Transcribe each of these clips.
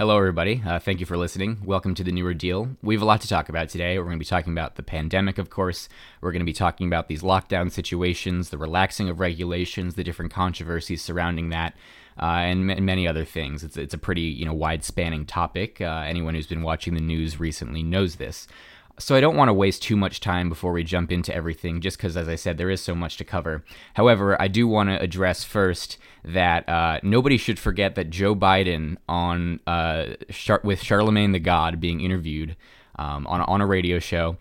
Hello, everybody. Uh, thank you for listening. Welcome to the Newer Deal. We have a lot to talk about today. We're going to be talking about the pandemic, of course. We're going to be talking about these lockdown situations, the relaxing of regulations, the different controversies surrounding that, uh, and m- many other things. It's, it's a pretty you know wide spanning topic. Uh, anyone who's been watching the news recently knows this. So I don't want to waste too much time before we jump into everything, just because, as I said, there is so much to cover. However, I do want to address first that uh, nobody should forget that Joe Biden on uh, Char- with Charlamagne the God being interviewed um, on on a radio show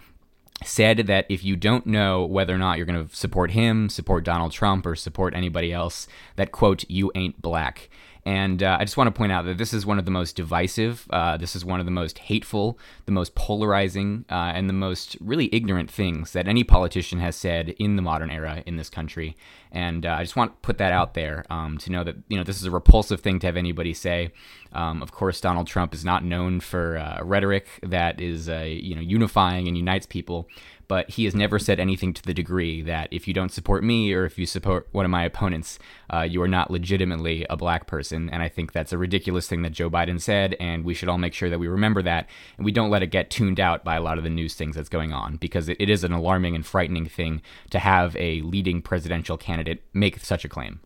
said that if you don't know whether or not you're going to support him, support Donald Trump, or support anybody else, that quote, you ain't black. And uh, I just want to point out that this is one of the most divisive, uh, this is one of the most hateful, the most polarizing, uh, and the most really ignorant things that any politician has said in the modern era in this country. And uh, I just want to put that out there um, to know that you know this is a repulsive thing to have anybody say. Um, of course, Donald Trump is not known for uh, rhetoric that is uh, you know unifying and unites people but he has never said anything to the degree that if you don't support me or if you support one of my opponents, uh, you are not legitimately a black person. And I think that's a ridiculous thing that Joe Biden said, and we should all make sure that we remember that and we don't let it get tuned out by a lot of the news things that's going on because it, it is an alarming and frightening thing to have a leading presidential candidate make such a claim.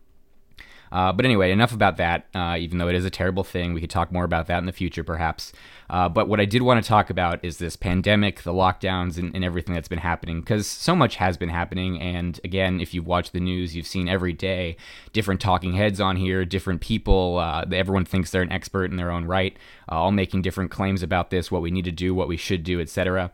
Uh, but anyway, enough about that. Uh, even though it is a terrible thing, we could talk more about that in the future, perhaps. Uh, but what I did want to talk about is this pandemic, the lockdowns, and, and everything that's been happening, because so much has been happening. And again, if you've watched the news, you've seen every day different talking heads on here, different people. Uh, everyone thinks they're an expert in their own right, uh, all making different claims about this, what we need to do, what we should do, etc.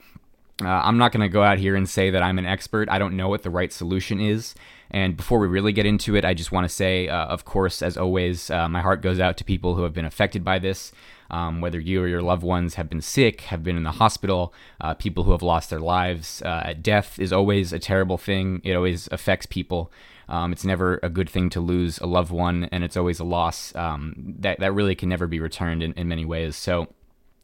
Uh, I'm not going to go out here and say that I'm an expert. I don't know what the right solution is. And before we really get into it, I just want to say, uh, of course, as always, uh, my heart goes out to people who have been affected by this. Um, whether you or your loved ones have been sick, have been in the hospital, uh, people who have lost their lives. Uh, death is always a terrible thing. It always affects people. Um, it's never a good thing to lose a loved one, and it's always a loss um, that that really can never be returned in, in many ways. So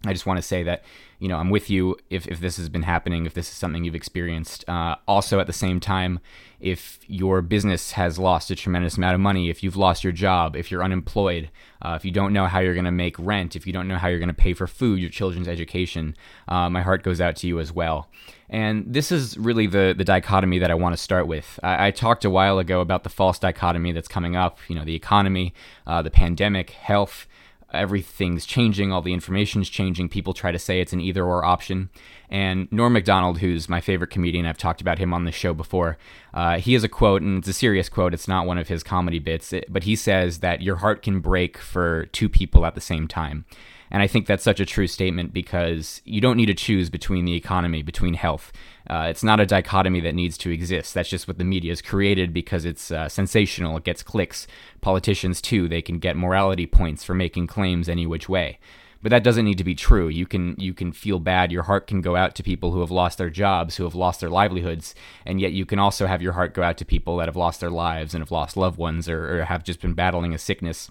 I just want to say that, you know, I'm with you if, if this has been happening, if this is something you've experienced. Uh, also, at the same time, if your business has lost a tremendous amount of money, if you've lost your job, if you're unemployed, uh, if you don't know how you're going to make rent, if you don't know how you're going to pay for food, your children's education, uh, my heart goes out to you as well. And this is really the, the dichotomy that I want to start with. I, I talked a while ago about the false dichotomy that's coming up, you know, the economy, uh, the pandemic, health everything's changing, all the information's changing. People try to say it's an either or option. And Norm Macdonald, who's my favorite comedian, I've talked about him on the show before, uh, he has a quote, and it's a serious quote. It's not one of his comedy bits, but he says that your heart can break for two people at the same time. And I think that's such a true statement because you don't need to choose between the economy, between health. Uh, it's not a dichotomy that needs to exist. That's just what the media has created because it's uh, sensational. It gets clicks. Politicians, too, they can get morality points for making claims any which way. But that doesn't need to be true. You can you can feel bad. Your heart can go out to people who have lost their jobs, who have lost their livelihoods, and yet you can also have your heart go out to people that have lost their lives and have lost loved ones or, or have just been battling a sickness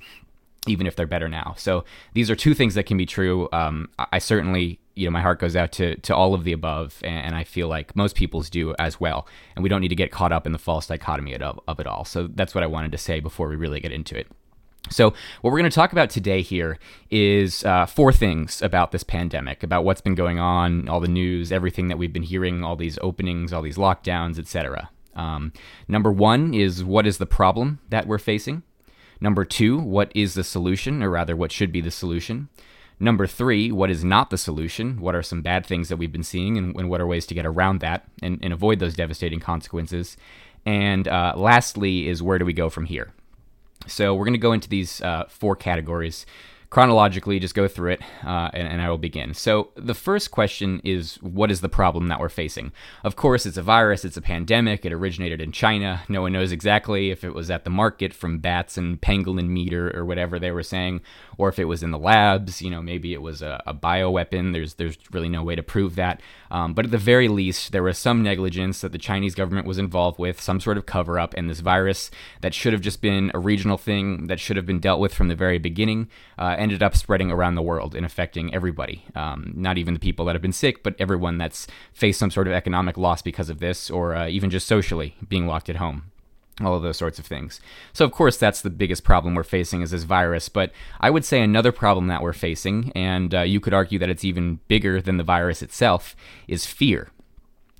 even if they're better now. So these are two things that can be true. Um, I certainly, you know, my heart goes out to to all of the above, and, and, I feel like most people's do as well. And we don't need to get caught up in the false dichotomy of, of it all. So that's what I wanted to say before we really get into it. So, what we're going to talk about today here is uh, four things about this pandemic, about what's been going on, all the news, everything that we've been hearing, all these openings, all these lockdowns, etc. Um, number one is what is the problem that we're facing? Number two, what is the solution, or rather, what should be the solution? Number three, what is not the solution? What are some bad things that we've been seeing, and, and what are ways to get around that and, and avoid those devastating consequences? And uh, lastly, is where do we go from here? So, we're going to go into these uh, four categories chronologically, just go through it, uh, and, and, I will begin. So, the first question is what is the problem that we're facing? Of course, it's a virus, it's a pandemic, it originated in China. No one knows exactly if it was at the market from bats and pangolin meat or, or whatever they were saying, or if it was in the labs. You know, maybe it was a, a bioweapon. There's, there's really no way to prove that. Um, but at the very least, there was some negligence that the Chinese government was involved with, some sort of cover up, and this virus that should have just been a regional thing that should have been dealt with from the very beginning. Uh, ended up spreading around the world and affecting everybody. Um, not even the people that have been sick, but everyone that's faced some sort of economic loss because of this, or uh, even just socially being locked at home. All of those sorts of things. So of course that's the biggest problem we're facing is this virus, but I would say another problem that we're facing and uh, you could argue that it's even bigger than the virus itself is fear.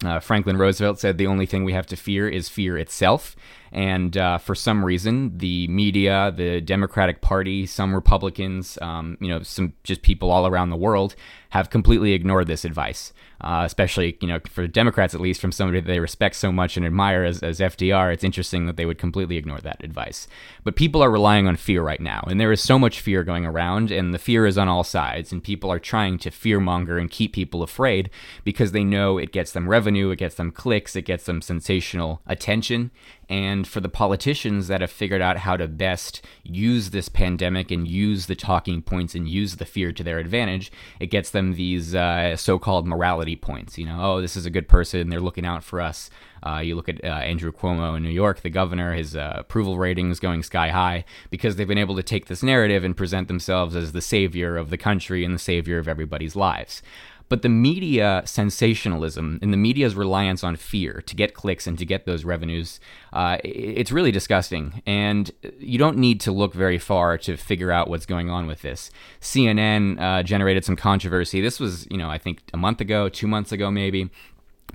Uh, Franklin Roosevelt said the only thing we have to fear is fear itself. And uh, for some reason, the media, the Democratic Party, some Republicans, um, you know, some just people all around the world have completely ignored this advice uh, especially you know for Democrats at least from somebody that they respect so much and admire as, as FDR. It's interesting that they would completely ignore that advice. But people are relying on fear right now, and there is so much fear going around, and the fear is on all sides, and people are trying to fearmonger and keep people afraid because they know it gets them revenue, it gets them clicks, it gets them sensational attention, and for the politicians that have figured out how to best use this pandemic and use the talking points and use the fear to their advantage, it gets them these uh, so called morality points. You know, oh, this is a good person, they're looking out for us. Uh, you look at uh, Andrew Cuomo in New York, the governor, his uh, approval ratings going sky high because they've been able to take this narrative and present themselves as the savior of the country and the savior of everybody's lives. But the media sensationalism and the media's reliance on fear to get clicks and to get those revenues, uh, it's really disgusting. And you don't need to look very far to figure out what's going on with this. CNN uh, generated some controversy. This was, you know, I think a month ago, two months ago, maybe.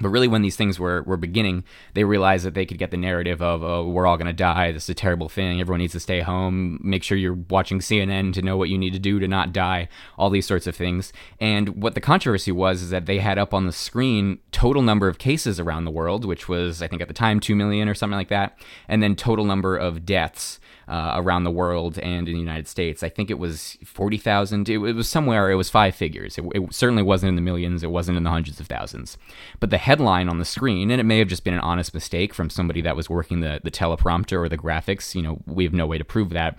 But really, when these things were, were beginning, they realized that they could get the narrative of, oh, we're all going to die. This is a terrible thing. Everyone needs to stay home. Make sure you're watching CNN to know what you need to do to not die. All these sorts of things. And what the controversy was is that they had up on the screen total number of cases around the world, which was, I think at the time, 2 million or something like that. And then total number of deaths uh, around the world and in the United States. I think it was 40,000. It, it, was somewhere, it was five figures. It, it, certainly wasn't in the millions, it wasn't in the hundreds of thousands. But the headline on the screen, and it may have just been an honest mistake from somebody that was working the, the teleprompter or the graphics, you know, we have no way to prove that.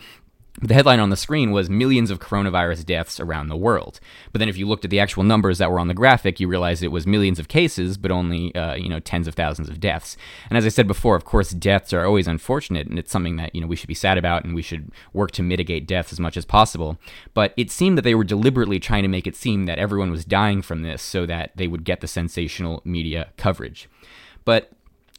The headline on the screen was millions of coronavirus deaths around the world. But then if you looked at the actual numbers that were on the graphic, you realized it was millions of cases, but only, uh, you know, tens of thousands of deaths. And as I said before, of course, deaths are always unfortunate, and it's something that, you know, we should be sad about, and we should work to mitigate deaths as much as possible. But it seemed that they were deliberately trying to make it seem that everyone was dying from this so that they would get the sensational media coverage. But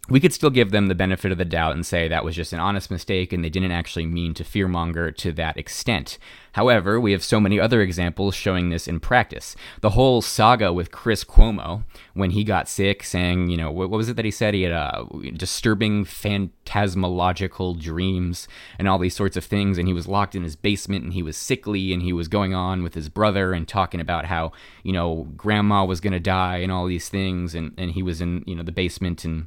we could still give them the benefit of the doubt and say that was just an honest mistake and they didn't actually mean to fearmonger to that extent. However, we have so many other examples showing this in practice. The whole saga with Chris Cuomo, when he got sick, saying, you know, what, was it that he said? He had uh, disturbing phantasmological dreams and all these sorts of things, and he was locked in his basement and he was sickly and he was going on with his brother and talking about how, you know, grandma was going to die and all these things, and, and he was in, you know, the basement and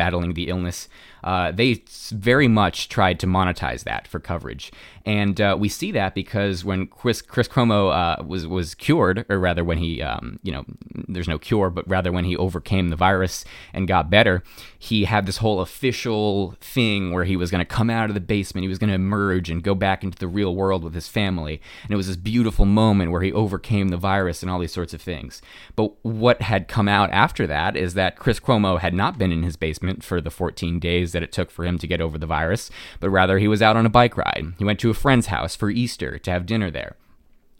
battling the illness. Uh, they very much tried to monetize that for coverage, and uh, we see that because when Chris Chris Cuomo uh, was was cured, or rather when he um, you know there's no cure, but rather when he overcame the virus and got better, he had this whole official thing where he was going to come out of the basement, he was going to emerge and go back into the real world with his family, and it was this beautiful moment where he overcame the virus and all these sorts of things. But what had come out after that is that Chris Cuomo had not been in his basement for the 14 days that it took for him to get over the virus, but rather he was out on a bike ride. He went to a friend's house for Easter to have dinner there.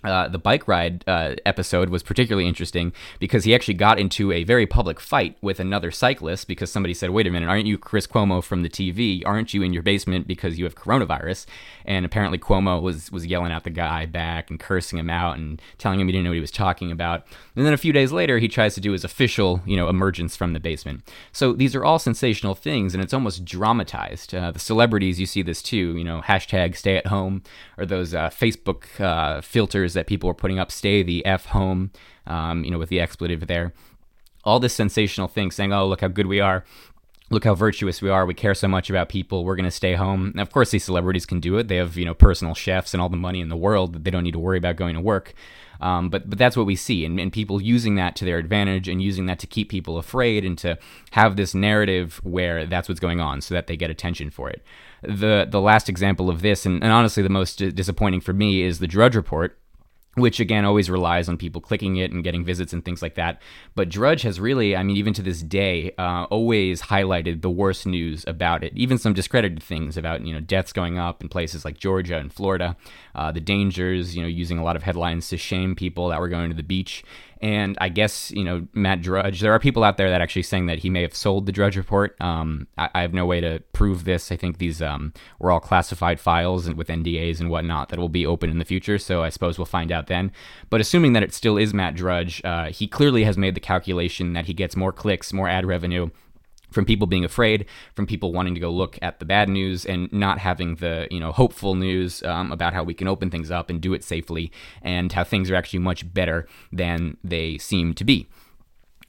Uh, the bike ride uh, episode was particularly interesting because he actually got into a very public fight with another cyclist because somebody said, Wait a minute, aren't you Chris Cuomo from the TV? Aren't you in your basement because you have coronavirus? And apparently Cuomo was, was yelling at the guy back and cursing him out and telling him he didn't know what he was talking about. And then a few days later, he tries to do his official, you know, emergence from the basement. So these are all sensational things and it's almost dramatized. Uh, the celebrities, you see this too, you know, hashtag stay at home or those uh, Facebook uh, filters that people were putting up, stay the F home, um, you know, with the expletive there. All this sensational thing saying, oh, look how good we are. Look how virtuous we are. We care so much about people. We're going to stay home. of course, these celebrities can do it. They have, you know, personal chefs and all the money in the world that they don't need to worry about going to work. Um, but but that's what we see, and, and people using that to their advantage and using that to keep people afraid and to have this narrative where that's what's going on, so that they get attention for it. The the last example of this, and, and honestly the most disappointing for me, is the Drudge Report which again always relies on people clicking it and getting visits and things like that. But Drudge has really, I mean, even to this day, uh, always highlighted the worst news about it. Even some discredited things about you know deaths going up in places like Georgia and Florida, uh, the dangers, you know, using a lot of headlines to shame people that were going to the beach. And I guess, you know, Matt Drudge, there are people out there that actually saying that he may have sold the Drudge report. Um, I, I, have no way to prove this. I think these um, were all classified files and with NDAs and whatnot that will be open in the future. So I suppose we'll find out then. But assuming that it still is Matt Drudge, uh, he clearly has made the calculation that he gets more clicks, more ad revenue from people being afraid, from people wanting to go look at the bad news and not having the you know hopeful news um, about how we can open things up and do it safely and how things are actually much better than they seem to be.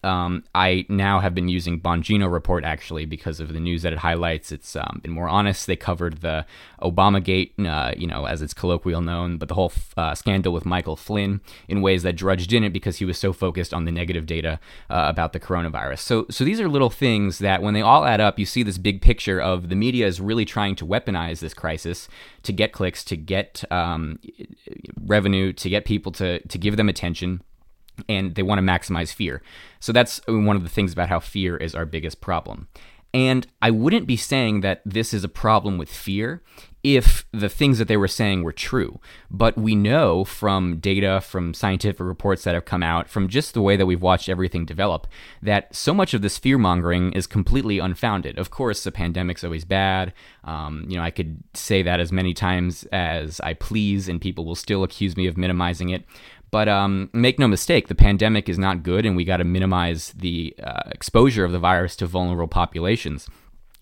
Um, I now have been using Bongino Report actually because of the news that it highlights. It's um, been more honest. They covered the Obamagate, uh, you know, as it's colloquial known, but the whole uh, scandal with Michael Flynn in ways that Drudge didn't because he was so focused on the negative data uh, about the coronavirus. So, so these are little things that when they all add up, you see this big picture of the media is really trying to weaponize this crisis to get clicks, to get um, revenue, to get people to to give them attention and they want to maximize fear. So that's one of the things about how fear is our biggest problem. And I wouldn't be saying that this is a problem with fear if the things that they were saying were true. But we know from data, from scientific reports that have come out, from just the way that we've watched everything develop, that so much of this fear mongering is completely unfounded. Of course, the pandemic's always bad. Um, you know, I could say that as many times as I please, and people will still accuse me of minimizing it. But um, make no mistake, the pandemic is not good, and we got to minimize the uh, exposure of the virus to vulnerable populations.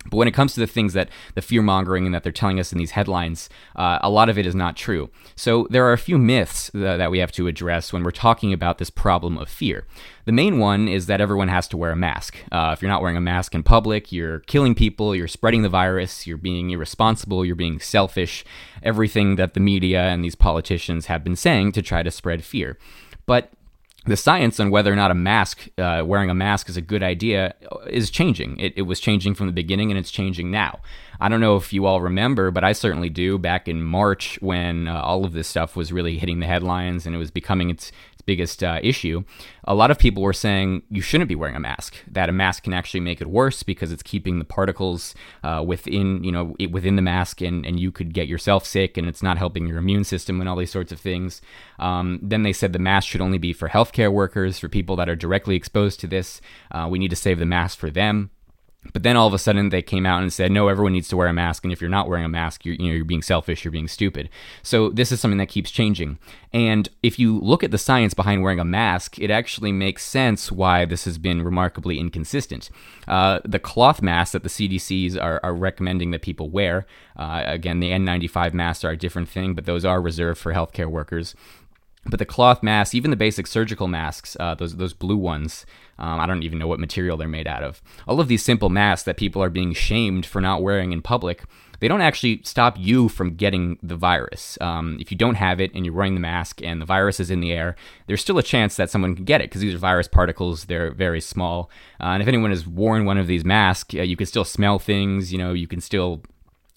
But when it comes to the things that the fear mongering and that they're telling us in these headlines, uh, a lot of it is not true. So there are a few myths that we have to address when we're talking about this problem of fear. The main one is that everyone has to wear a mask. Uh, if you're not wearing a mask in public, you're killing people, you're spreading the virus, you're being irresponsible, you're being selfish, everything that the media and these politicians have been saying to try to spread fear. But the science on whether or not a mask, uh, wearing a mask is a good idea, is changing. It, it, was changing from the beginning and it's changing now. I don't know if you all remember, but I certainly do. Back in March, when uh, all of this stuff was really hitting the headlines and it was becoming its biggest uh, issue, a lot of people were saying you shouldn't be wearing a mask. That a mask can actually make it worse because it's keeping the particles uh, within, you know, within the mask, and, and you could get yourself sick, and it's not helping your immune system and all these sorts of things. Um, then they said the mask should only be for healthcare workers, for people that are directly exposed to this. Uh, we need to save the mask for them. But then all of a sudden they came out and said, no, everyone needs to wear a mask, and if you're not wearing a mask, you're, you know, you're being selfish, you're being stupid. So this is something that keeps changing. And if you look at the science behind wearing a mask, it actually makes sense why this has been remarkably inconsistent. Uh, the cloth masks that the CDCs are, are recommending that people wear, uh, again, the N95 masks are a different thing, but those are reserved for healthcare workers. But the cloth masks, even the basic surgical masks, uh, those those blue ones, um, I don't even know what material they're made out of. All of these simple masks that people are being shamed for not wearing in public, they don't actually stop you from getting the virus. Um, if you don't have it and you're wearing the mask and the virus is in the air, there's still a chance that someone can get it because these are virus particles. They're very small. Uh, and if anyone has worn one of these masks, uh, you can still smell things. You know, you can still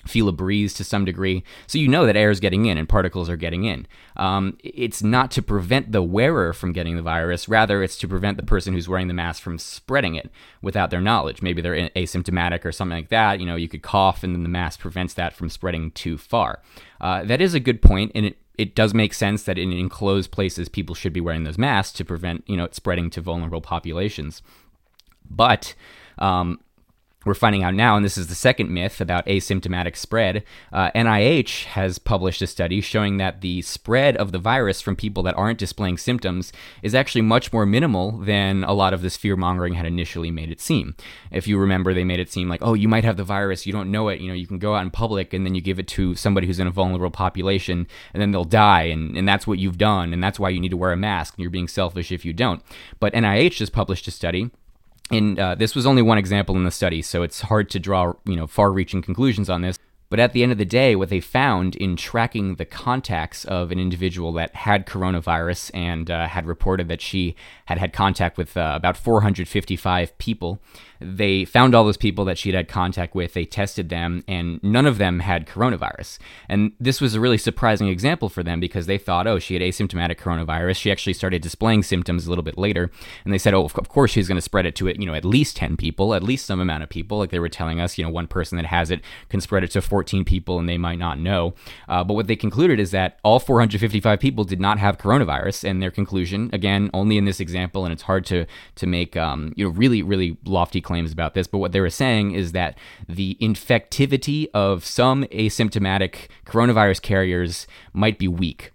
feel a breeze to some degree. So you know that air is getting in and particles are getting in. Um, it's not to prevent the wearer from getting the virus, rather, it's to prevent the person who's wearing the mask from spreading it without their knowledge. Maybe they're asymptomatic or something like that. You know, you could cough and then the mask prevents that from spreading too far. Uh, that is a good point, and it it does make sense that in enclosed places people should be wearing those masks to prevent you know it spreading to vulnerable populations. But um, we're finding out now, and this is the second myth about asymptomatic spread. Uh, NIH has published a study showing that the spread of the virus from people that aren't displaying symptoms is actually much more minimal than a lot of this fear mongering had initially made it seem. If you remember, they made it seem like, oh, you might have the virus, you don't know it, you know, you can go out in public and then you give it to somebody who's in a vulnerable population and then they'll die, and, and that's what you've done, and that's why you need to wear a mask, and you're being selfish if you don't. But NIH has published a study and uh, this was only one example in the study, so it's hard to draw you know far-reaching conclusions on this. But at the end of the day, what they found in tracking the contacts of an individual that had coronavirus and uh, had reported that she had had contact with uh, about 455 people, they found all those people that she'd had contact with, they tested them, and none of them had coronavirus. And this was a really surprising example for them because they thought, oh, she had asymptomatic coronavirus. She actually started displaying symptoms a little bit later, and they said, oh, of course she's going to spread it to you know, at least 10 people, at least some amount of people. Like they were telling us, you know, one person that has it can spread it to 14 people and they might not know. Uh, but what they concluded is that all 455 people did not have coronavirus, and their conclusion, again, only in this example, and it's hard to to make um, you know really really lofty claims about this, but what they were saying is that the infectivity of some asymptomatic coronavirus carriers might be weak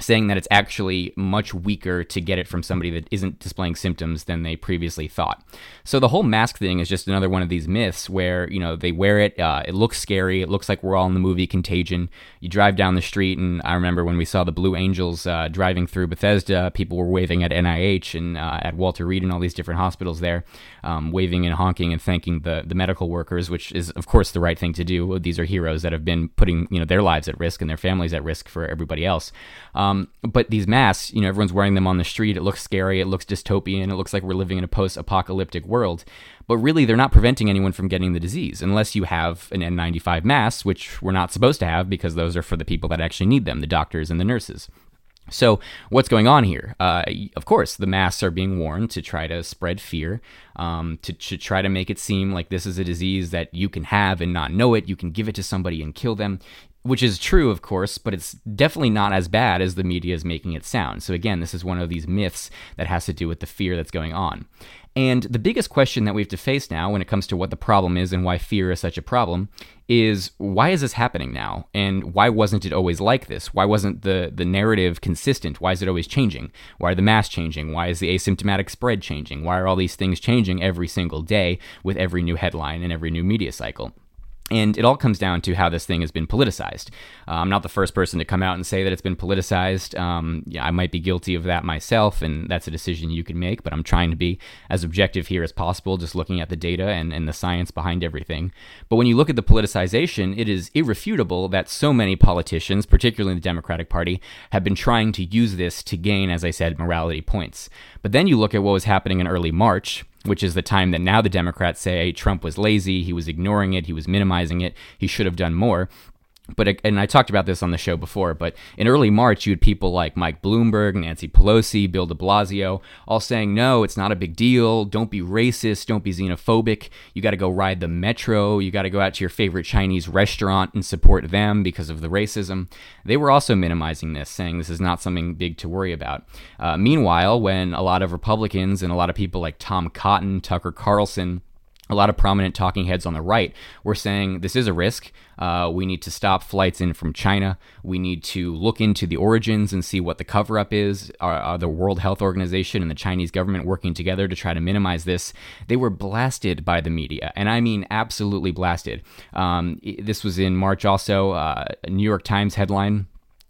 saying that it's actually much weaker to get it from somebody that isn't displaying symptoms than they previously thought. So the whole mask thing is just another one of these myths where you know they wear it, uh, it looks scary, it looks like we're all in the movie Contagion. You drive down the street, and I remember when we saw the Blue Angels uh, driving through Bethesda, people were waving at NIH and uh, at Walter Reed and all these different hospitals there, um, waving and honking and thanking the the medical workers, which is of course the right thing to do. These are heroes that have been putting you know their lives at risk and their families at risk for everybody else. Um, but these masks, you know, everyone's wearing them on the street. It looks scary. It looks dystopian. It looks like we're living in a post-apocalyptic world. But really, they're not preventing anyone from getting the disease unless you have an N95 mask, which we're not supposed to have because those are for the people that actually need them, the doctors and the nurses. So, what's going on here? Uh, of course, the masks are being worn to try to spread fear, um, to, to try to make it seem like this is a disease that you can have and not know it. You can give it to somebody and kill them which is true, of course, but it's definitely not as bad as the media is making it sound. So, again, this is one of these myths that has to do with the fear that's going on. And the biggest question that we have to face now when it comes to what the problem is and why fear is such a problem is why is this happening now? And why wasn't it always like this? Why wasn't the, the narrative consistent? Why is it always changing? Why are the masks changing? Why is the asymptomatic spread changing? Why are all these things changing every single day with every new headline and every new media cycle? And it all comes down to how this thing has been politicized. Uh, I'm not the first person to come out and say that it's been politicized. Um, yeah, I might be guilty of that myself, and that's a decision you can make, but I'm trying to be as objective here as possible, just looking at the data and, and the science behind everything. But when you look at the politicization, it is irrefutable that so many politicians, particularly in the Democratic Party, have been trying to use this to gain, as I said, morality points. But then you look at what was happening in early March, which is the time that now the Democrats say Trump was lazy, he was ignoring it, he was minimizing it, he should have done more but and I talked about this on the show before, but in early March, you had people like Mike Bloomberg, Nancy Pelosi, Bill de Blasio, all saying, no, it's not a big deal. Don't be racist. Don't be xenophobic. You got to go ride the metro. You got to go out to your favorite Chinese restaurant and support them because of the racism. They were also minimizing this, saying this is not something big to worry about. Uh, meanwhile, when a lot of Republicans and a lot of people like Tom Cotton, Tucker Carlson, a lot of prominent talking heads on the right were saying this is a risk. Uh, we need to stop flights in from China. We need to look into the origins and see what the cover up is. Are, are, the World Health Organization and the Chinese government working together to try to minimize this? They were blasted by the media, and I mean absolutely blasted. Um, this was in March also. Uh, a New York Times headline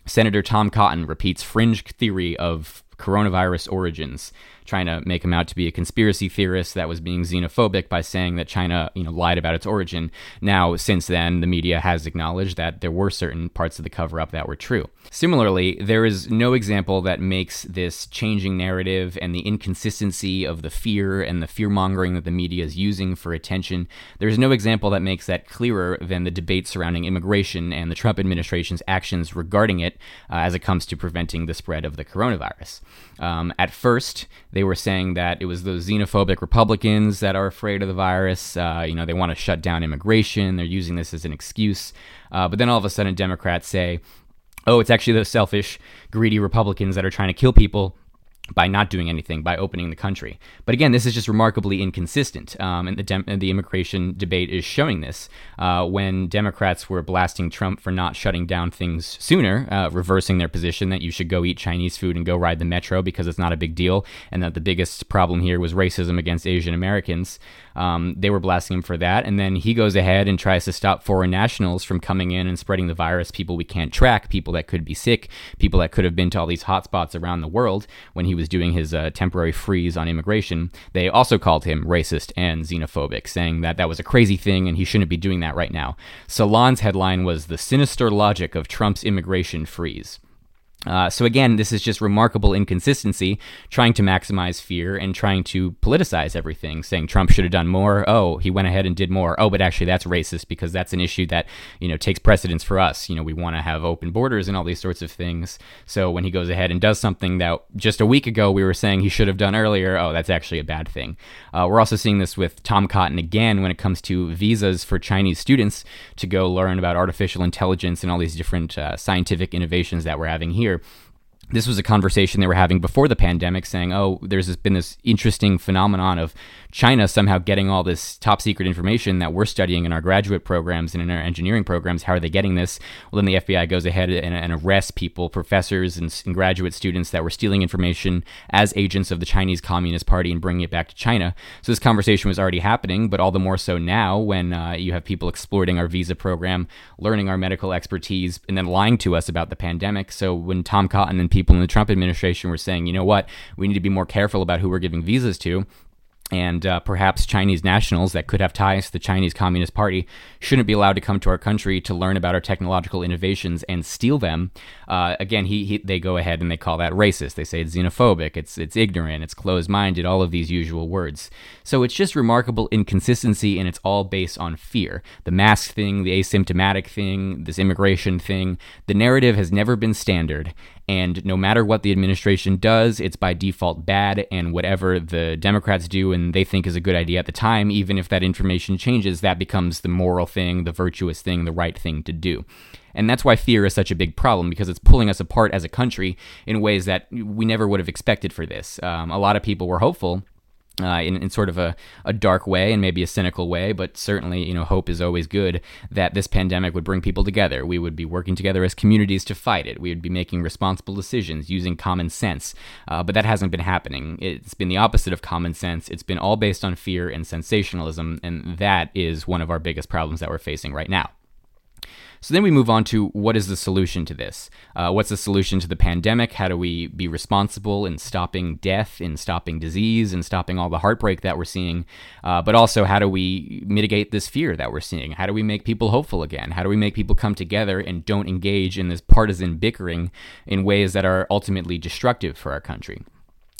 Senator Tom Cotton repeats fringe theory of coronavirus origins trying to make him out to be a conspiracy theorist that was being xenophobic by saying that China, you know, lied about its origin. Now, since then, the media has acknowledged that there were certain parts of the cover up that were true. Similarly, there is no example that makes this changing narrative and the inconsistency of the fear and the fear mongering that the media is using for attention. There's no example that makes that clearer than the debate surrounding immigration and the Trump administration's actions regarding it uh, as it comes to preventing the spread of the coronavirus. Um, at first, they were saying that it was those xenophobic Republicans that are afraid of the virus. Uh, you know, they want to shut down immigration. They're using this as an excuse. Uh, but then all of a sudden, Democrats say, oh, it's actually those selfish, greedy Republicans that are trying to kill people by not doing anything, by opening the country. But again, this is just remarkably inconsistent, um, and the dem- the immigration debate is showing this. Uh, when Democrats were blasting Trump for not shutting down things sooner, uh, reversing their position that you should go eat Chinese food and go ride the metro because it's not a big deal, and that the biggest problem here was racism against Asian Americans. Um, they were blasting him for that, and then he goes ahead and tries to stop foreign nationals from coming in and spreading the virus. People we can't track, people that could be sick, people that could have been to all these hotspots around the world when he was doing his uh, temporary freeze on immigration, they also called him racist and xenophobic, saying that that was a crazy thing and he shouldn't be doing that right now. Salon's headline was The Sinister Logic of Trump's Immigration Freeze. Uh, so again, this is just remarkable inconsistency, trying to maximize fear and trying to politicize everything, saying Trump should have done more. Oh, he went ahead and did more. Oh, but actually that's racist because that's an issue that you know takes precedence for us. You know, we want to have open borders and all these sorts of things. So when he goes ahead and does something that just a week ago we were saying he should have done earlier, oh, that's actually a bad thing. Uh, we're also seeing this with Tom Cotton again when it comes to visas for Chinese students to go learn about artificial intelligence and all these different uh, scientific innovations that we're having here this was a conversation they were having before the pandemic saying, oh, there's been this interesting phenomenon of China somehow getting all this top secret information that we're studying in our graduate programs and in our engineering programs. How are they getting this? Well, then the FBI goes ahead and, and arrests people, professors and, and, graduate students that were stealing information as agents of the Chinese Communist Party and bringing it back to China. So this conversation was already happening, but all the more so now when uh, you have people exploiting our visa program, learning our medical expertise, and then lying to us about the pandemic. So when Tom Cotton and people in the Trump administration were saying, you know what, we need to be more careful about who we're giving visas to, and uh, perhaps Chinese nationals that could have ties to the Chinese Communist Party shouldn't be allowed to come to our country to learn about our technological innovations and steal them. Uh, again, he, he, they go ahead and they call that racist. They say it's xenophobic, it's it's ignorant, it's closed-minded, all of these usual words. So it's just remarkable inconsistency, and it's all based on fear. The mask thing, the asymptomatic thing, this immigration thing. The narrative has never been standard, and no matter what the administration does, it's by default bad. And whatever the Democrats do and they think is a good idea at the time, even if that information changes, that becomes the moral thing, the virtuous thing, the right thing to do. And that's why fear is such a big problem because it's pulling us apart as a country in ways that we never would have expected for this. Um, a lot of people were hopeful uh, in, in sort of a, a dark way and maybe a cynical way, but certainly, you know, hope is always good that this pandemic would bring people together. We would be working together as communities to fight it. We would be making responsible decisions using common sense. Uh, but that hasn't been happening. It's been the opposite of common sense. It's been all based on fear and sensationalism, and that is one of our biggest problems that we're facing right now. So then we move on to what is the solution to this? Uh, what's the solution to the pandemic? How do we be responsible in stopping death, in stopping disease, in stopping all the heartbreak that we're seeing? Uh, but also, how do we mitigate this fear that we're seeing? How do we make people hopeful again? How do we make people come together and don't engage in this partisan bickering in ways that are ultimately destructive for our country?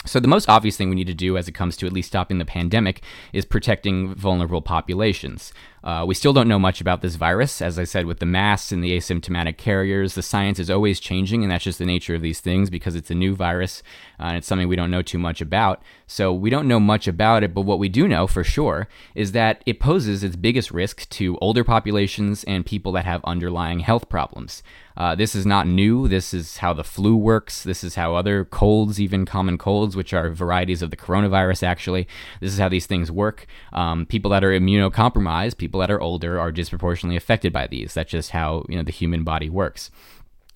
So, the most obvious thing we need to do as it comes to at least stopping the pandemic is protecting vulnerable populations. Uh, we still don't know much about this virus. As I said, with the masks and the asymptomatic carriers, the science is always changing, and that's just the nature of these things because it's a new virus uh, and it's something we don't know too much about. So we don't know much about it, but what we do know for sure is that it poses its biggest risk to older populations and people that have underlying health problems. Uh, this is not new. This is how the flu works. This is how other colds, even common colds, which are varieties of the coronavirus, actually, this is how these things work. Um, people that are immunocompromised, people people that are older are disproportionately affected by these. That's just how you know the human body works.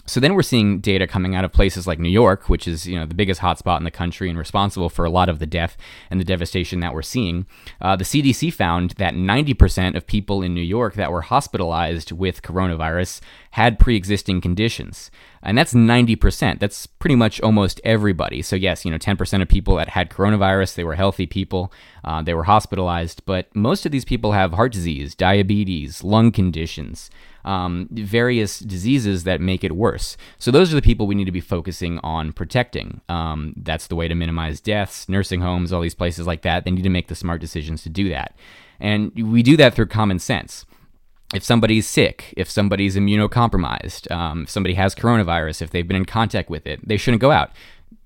So then we're seeing data coming out of places like New York, which is you know the biggest hotspot in the country and responsible for a lot of the death and the devastation that we're seeing. Uh, the CDC found that 90% of people in New York that were hospitalized with coronavirus had pre-existing conditions, and that's 90%. That's pretty much almost everybody. So yes, you know 10% of people that had coronavirus, they were healthy people, uh, they were hospitalized, but most of these people have heart disease, diabetes, lung conditions um, various diseases that make it worse. So those are the people we need to be focusing on protecting. Um, that's the way to minimize deaths, nursing homes, all these places like that. They need to make the smart decisions to do that. And we do that through common sense if somebody's sick, if somebody's immunocompromised, um, if somebody has coronavirus, if they've been in contact with it, they shouldn't go out.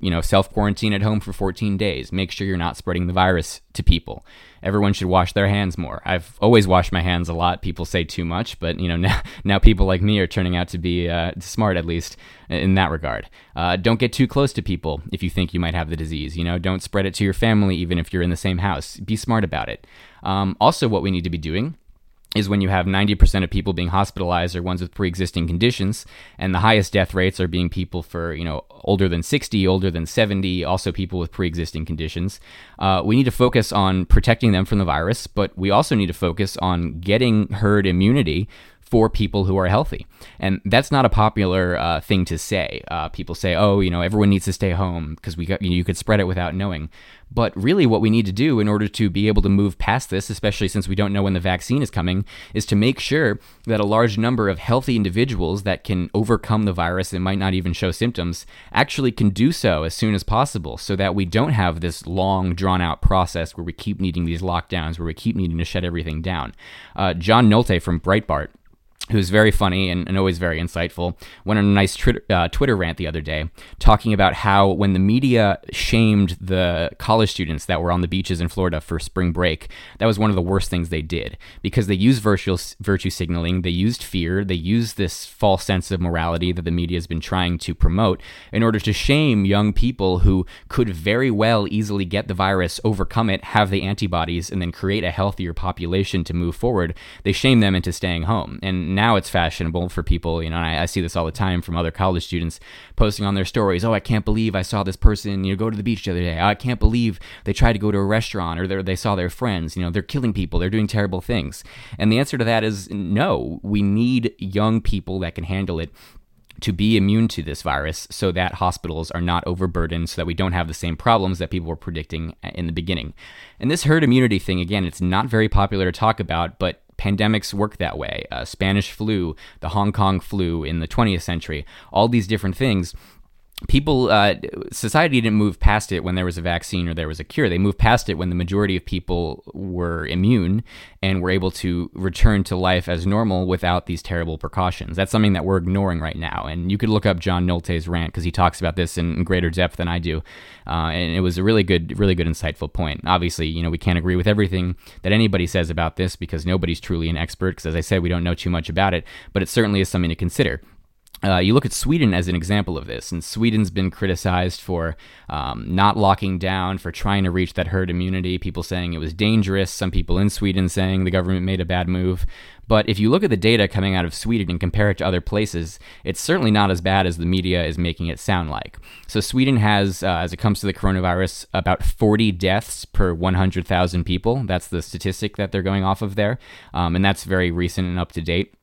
You know, self quarantine at home for 14 days. Make sure you're not spreading the virus to people everyone should wash their hands more. I've always washed my hands a lot. People say too much, but you know now now people like me are turning out to be uh, smart at least in that regard. Uh, don't get too close to people if you think you might have the disease. You know, don't spread it to your family even if you're in the same house. Be smart about it. Um, also, what we need to be doing is when you have 90% of people being hospitalized are ones with pre-existing conditions and the highest death rates are being people for you know older than 60 older than 70 also people with pre-existing conditions. Uh, we need to focus on protecting them from the virus but we also need to focus on getting herd immunity for people who are healthy. And that's not a popular uh, thing to say. Uh, people say, oh, you know, everyone needs to stay home because we got, you, know, you could spread it without knowing. But really, what we need to do in order to be able to move past this, especially since we don't know when the vaccine is coming, is to make sure that a large number of healthy individuals that can overcome the virus and might not even show symptoms actually can do so as soon as possible so that we don't have this long, drawn out process where we keep needing these lockdowns, where we keep needing to shut everything down. Uh, John Nolte from Breitbart who's very funny and, and, always very insightful, went on a nice tri- uh, Twitter rant the other day talking about how when the media shamed the college students that were on the beaches in Florida for spring break, that was one of the worst things they did because they used virtue, virtue signaling, they used fear, they used this false sense of morality that the media has been trying to promote in order to shame young people who could very well easily get the virus, overcome it, have the antibodies, and then create a healthier population to move forward. They shame them into staying home. And now it's fashionable for people, you know, I, I, see this all the time from other college students posting on their stories. Oh, I can't believe I saw this person, you know, go to the beach the other day. Oh, I can't believe they tried to go to a restaurant or they saw their friends. You know, they're killing people, they're doing terrible things. And the answer to that is no. We need young people that can handle it to be immune to this virus so that hospitals are not overburdened so that we don't have the same problems that people were predicting in the beginning. And this herd immunity thing, again, it's not very popular to talk about, but pandemics work that way. Uh, Spanish flu, the Hong Kong flu in the 20th century, all these different things people uh, society didn't move past it when there was a vaccine or there was a cure. They moved past it when the majority of people were immune and were able to return to life as normal without these terrible precautions. That's something that we're ignoring right now. And you could look up john nolte's rant because he talks about this in, greater depth than i do. Uh, and it was a really good really good insightful point. Obviously you know we can't agree with everything that anybody says about this because nobody's truly an expert because as i said we don't know too much about it but it certainly is something to consider uh, you look at Sweden as an example of this, and Sweden's been criticized for um, not locking down, for trying to reach that herd immunity. People saying it was dangerous. Some people in Sweden saying the government made a bad move. But if you look at the data coming out of Sweden and compare it to other places, it's certainly not as bad as the media is making it sound like. So Sweden has, uh, as it comes to the coronavirus, about 40 deaths per 100,000 people. That's the statistic that they're going off of there, um, and that's very recent and up to date.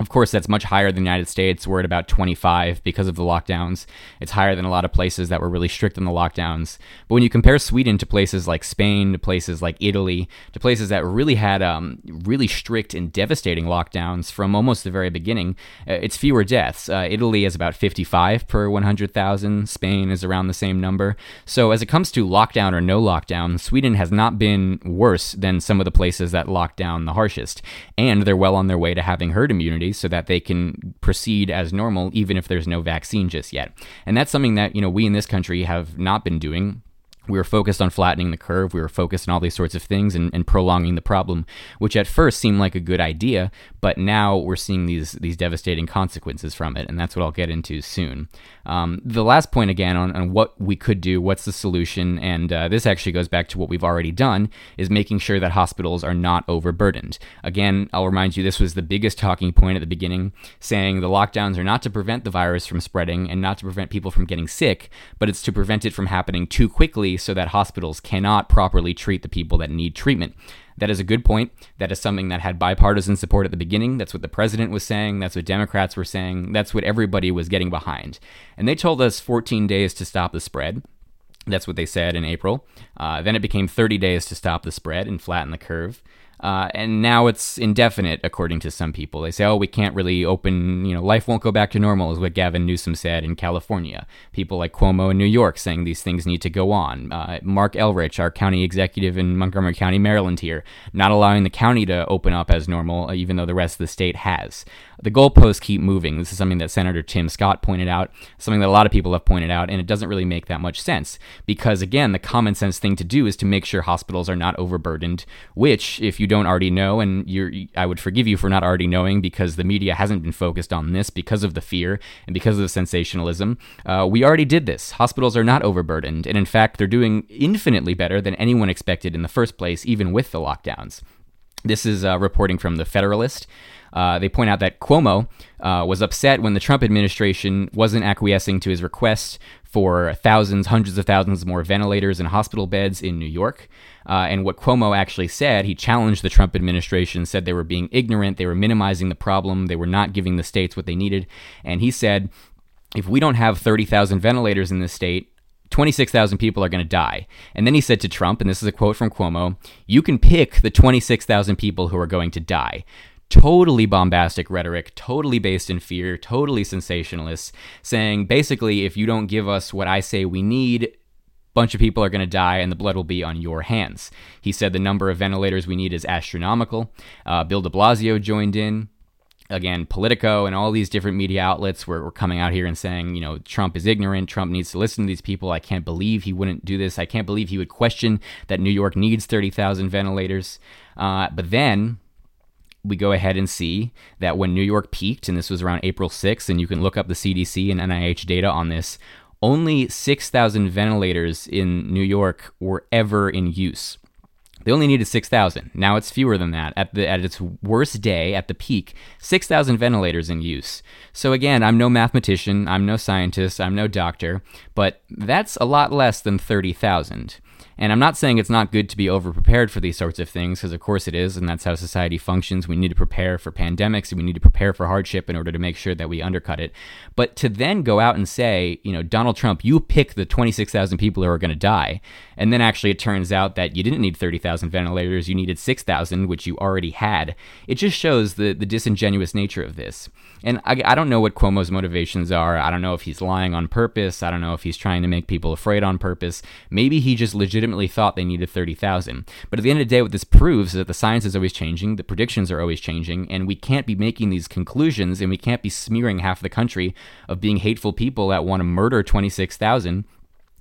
Of course, that's much higher than the United States. We're at about 25 because of the lockdowns. It's higher than a lot of places that were really strict on the lockdowns. But when you compare Sweden to places like Spain, to places like Italy, to places that really had um, really strict and devastating lockdowns from almost the very beginning, uh, it's fewer deaths. Uh, Italy is about 55 per 100,000. Spain is around the same number. So as it comes to lockdown or no lockdown, Sweden has not been worse than some of the places that locked down the harshest. And they're well on their way to having herd immunity so that they can proceed as normal even if there's no vaccine just yet. And that's something that, you know, we in this country have not been doing we were focused on flattening the curve. We were focused on all these sorts of things and, and, prolonging the problem, which at first seemed like a good idea, but now we're seeing these these devastating consequences from it, and that's what I'll get into soon. Um, the last point again on, on, what we could do, what's the solution, and uh, this actually goes back to what we've already done, is making sure that hospitals are not overburdened. Again, I'll remind you this was the biggest talking point at the beginning, saying the lockdowns are not to prevent the virus from spreading and not to prevent people from getting sick, but it's to prevent it from happening too quickly so that hospitals cannot properly treat the people that need treatment. That is a good point. That is something that had bipartisan support at the beginning. That's what the president was saying. That's what Democrats were saying. That's what everybody was getting behind. And they told us 14 days to stop the spread. That's what they said in April. Uh, then it became 30 days to stop the spread and flatten the curve. Uh, and now it's indefinite, according to some people. They say, oh, we can't really open, you know, life won't go back to normal, is what Gavin Newsom said in California. People like Cuomo in New York saying these things need to go on. Uh, Marc Elrich, our county executive in Montgomery County, Maryland, here, not allowing the county to open up as normal, even though the rest of the state has the goalposts keep moving. This is something that Senator Tim Scott pointed out, something that a lot of people have pointed out, and it doesn't really make that much sense because, again, the common sense thing to do is to make sure hospitals are not overburdened. Which, if you don't already know, and you're, I would forgive you for not already knowing because the media hasn't been focused on this because of the fear and because of the sensationalism. Uh, we already did this. Hospitals are not overburdened, and in fact, they're doing infinitely better than anyone expected in the first place, even with the lockdowns. This is uh, reporting from The Federalist. Uh, they point out that Cuomo uh, was upset when the Trump administration wasn't acquiescing to his request for thousands, hundreds of thousands more ventilators and hospital beds in New York. Uh, and what Cuomo actually said, he challenged the Trump administration, said they were being ignorant, they were minimizing the problem, they were not giving the states what they needed. And he said, if we don't have 30,000 ventilators in this state, 26,000 people are going to die. And then he said to Trump, and this is a quote from Cuomo, you can pick the 26,000 people who are going to die. Totally bombastic rhetoric, totally based in fear, totally sensationalist, saying basically, if you don't give us what I say we need, bunch of people are going to die and the blood will be on your hands. He said the number of ventilators we need is astronomical. Uh, Bill de Blasio joined in again, Politico and all these different media outlets were, were coming out here and saying, you know, Trump is ignorant. Trump needs to listen to these people. I can't believe he wouldn't do this. I can't believe he would question that New York needs 30,000 ventilators. Uh, but then we go ahead and see that when New York peaked, and this was around April 6th, and you can look up the CDC and NIH data on this, only 6,000 ventilators in New York were ever in use. They only needed 6,000. Now it's fewer than that. At the at its worst day, at the peak, 6,000 ventilators in use. So again, I'm no mathematician, I'm no scientist, I'm no doctor, but that's a lot less than 30,000. And I'm not saying it's not good to be overprepared for these sorts of things, because of course it is, and that's how society functions. We need to prepare for pandemics, and we need to prepare for hardship in order to make sure that we undercut it. But to then go out and say, you know, Donald Trump, you pick the 26,000 people who are going to die, and then actually it turns out that you didn't need 30,000 ventilators, you needed 6,000, which you already had. It just shows the, the disingenuous nature of this. And I, I don't know what Cuomo's motivations are. I don't know if he's lying on purpose. I don't know if he's trying to make people afraid on purpose. Maybe he just legitimately thought they needed 30,000. But at the end of the day, what this proves is that the science is always changing, the predictions are always changing, and we can't be making these conclusions and we can't be smearing half the country of being hateful people that want to murder 26,000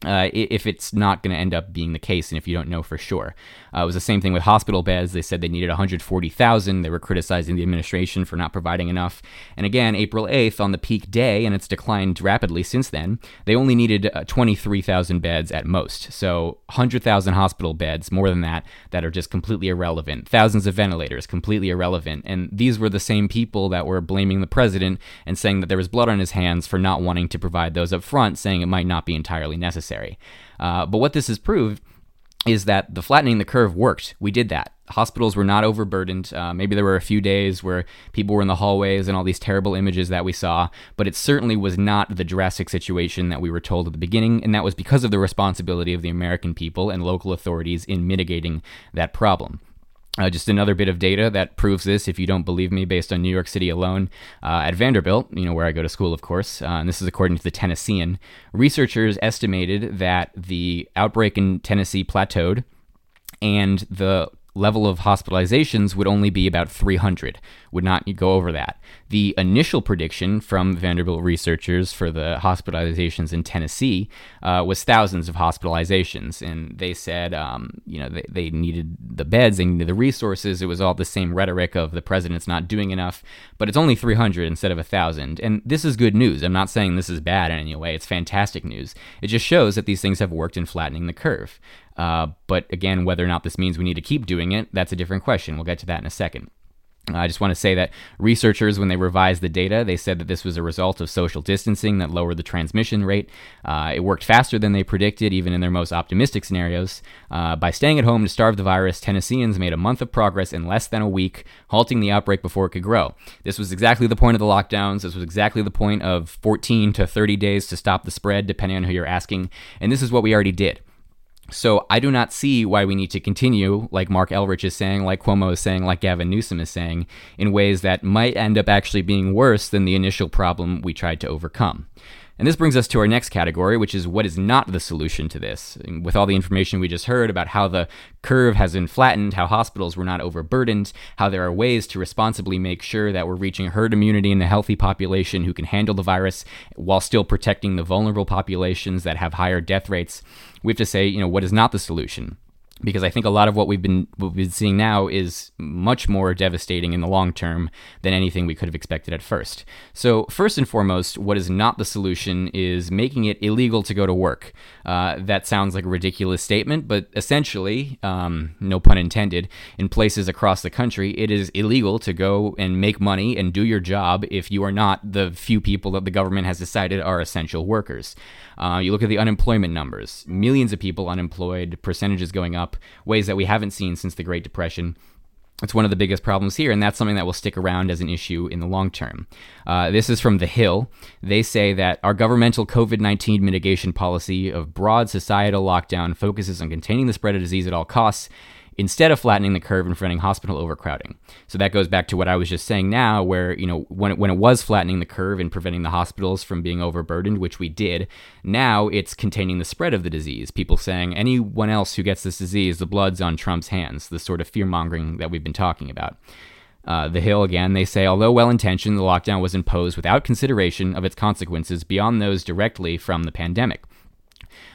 uh, if it's not going to end up being the case and if you don't know for sure. Uh, it was the same thing with hospital beds. They said they needed 140,000. They were criticizing the administration for not providing enough. And again, April 8th, on the peak day, and it's declined rapidly since then, they only needed uh, 23,000 beds at most. So 100,000 hospital beds, more than that, that are just completely irrelevant. Thousands of ventilators, completely irrelevant. And these were the same people that were blaming the president and saying that there was blood on his hands for not wanting to provide those up front, saying it might not be entirely necessary necessary. Uh, but what this has proved is that the flattening the curve worked. We did that. Hospitals were not overburdened. Uh, maybe there were a few days where people were in the hallways and all these terrible images that we saw, but it certainly was not the drastic situation that we were told at the beginning, and that was because of the responsibility of the American people and local authorities in mitigating that problem. Uh, just another bit of data that proves this, if you don't believe me, based on New York City alone. Uh, at Vanderbilt, you know, where I go to school, of course, uh, and this is according to the Tennessean, researchers estimated that the outbreak in Tennessee plateaued and the level of hospitalizations would only be about 300, would not go over that. The initial prediction from Vanderbilt researchers for the hospitalizations in Tennessee uh, was thousands of hospitalizations. And they said, um, you know, they, they needed the beds, they needed the resources. It was all the same rhetoric of the president's not doing enough, but it's only 300 instead of 1,000. And this is good news. I'm not saying this is bad in any way, it's fantastic news. It just shows that these things have worked in flattening the curve. Uh, but again, whether or not this means we need to keep doing it, that's a different question. We'll get to that in a second. I just want to say that researchers, when they revised the data, they said that this was a result of social distancing that lowered the transmission rate. Uh, it worked faster than they predicted, even in their most optimistic scenarios. Uh, by staying at home to starve the virus, Tennesseans made a month of progress in less than a week, halting the outbreak before it could grow. This was exactly the point of the lockdowns. This was exactly the point of 14 to 30 days to stop the spread, depending on who you're asking. And this is what we already did. So I do not see why we need to continue, like Marc Elrich is saying, like Cuomo is saying, like Gavin Newsom is saying, in ways that might end up actually being worse than the initial problem we tried to overcome. And this brings us to our next category, which is what is not the solution to this. with all the information we just heard about how the curve has been flattened, how hospitals were not overburdened, how there are ways to responsibly make sure that we're reaching herd immunity in the healthy population who can handle the virus while still protecting the vulnerable populations that have higher death rates, we have to say, you know, what is not the solution? because I think a lot of what we've been what we've been seeing now is much more devastating in the long term than anything we could have expected at first. So first and foremost, what is not the solution is making it illegal to go to work. Uh, that sounds like a ridiculous statement, but essentially, um, no pun intended, in places across the country, it is illegal to go and make money and do your job if you are not the few people that the government has decided are essential workers. Uh, you look at the unemployment numbers, millions of people unemployed, percentages going up, ways that we haven't seen since the Great Depression. It's one of the biggest problems here, and that's something that will stick around as an issue in the long term. Uh, this is from The Hill. They say that our governmental COVID 19 mitigation policy of broad societal lockdown focuses on containing the spread of disease at all costs instead of flattening the curve and preventing hospital overcrowding. So that goes back to what I was just saying now, where, you know, when it, when it was flattening the curve and preventing the hospitals from being overburdened, which we did, now it's containing the spread of the disease. People saying anyone else who gets this disease, the blood's on Trump's hands, the sort of fear mongering that we've been talking about. Uh, the Hill again, they say, although well intentioned, the lockdown was imposed without consideration of its consequences beyond those directly from the pandemic.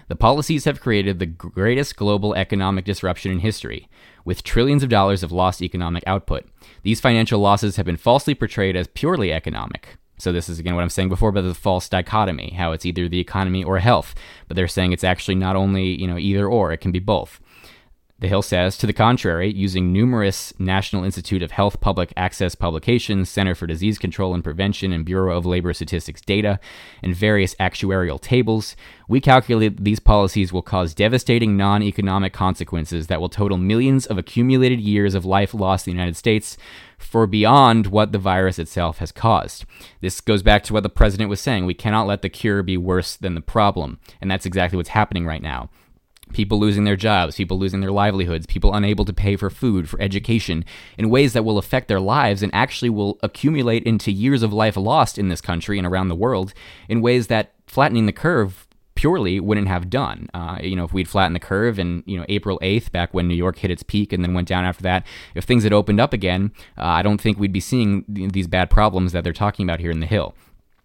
The policies have created the greatest global economic disruption in history, with trillions of dollars of lost economic output. These financial losses have been falsely portrayed as purely economic. So this is again what I'm saying before about the false dichotomy, how it's either the economy or health, but they're saying it's actually not only, you know, either or, it can be both. The Hill says, to the contrary, using numerous National Institute of Health public access publications, Center for Disease Control and Prevention, and Bureau of Labor Statistics data, and various actuarial tables, we calculate these policies will cause devastating non economic consequences that will total millions of accumulated years of life lost in the United States for beyond what the virus itself has caused. This goes back to what the president was saying. We cannot let the cure be worse than the problem. And that's exactly what's happening right now people losing their jobs, people losing their livelihoods, people unable to pay for food, for education, in ways that will affect their lives and actually will accumulate into years of life lost in this country and around the world in ways that flattening the curve purely wouldn't have done. Uh, you know, if we'd flattened the curve and, you know, April 8th, back when New York hit its peak and then went down after that, if things had opened up again, uh, I don't think we'd be seeing these bad problems that they're talking about here in the Hill.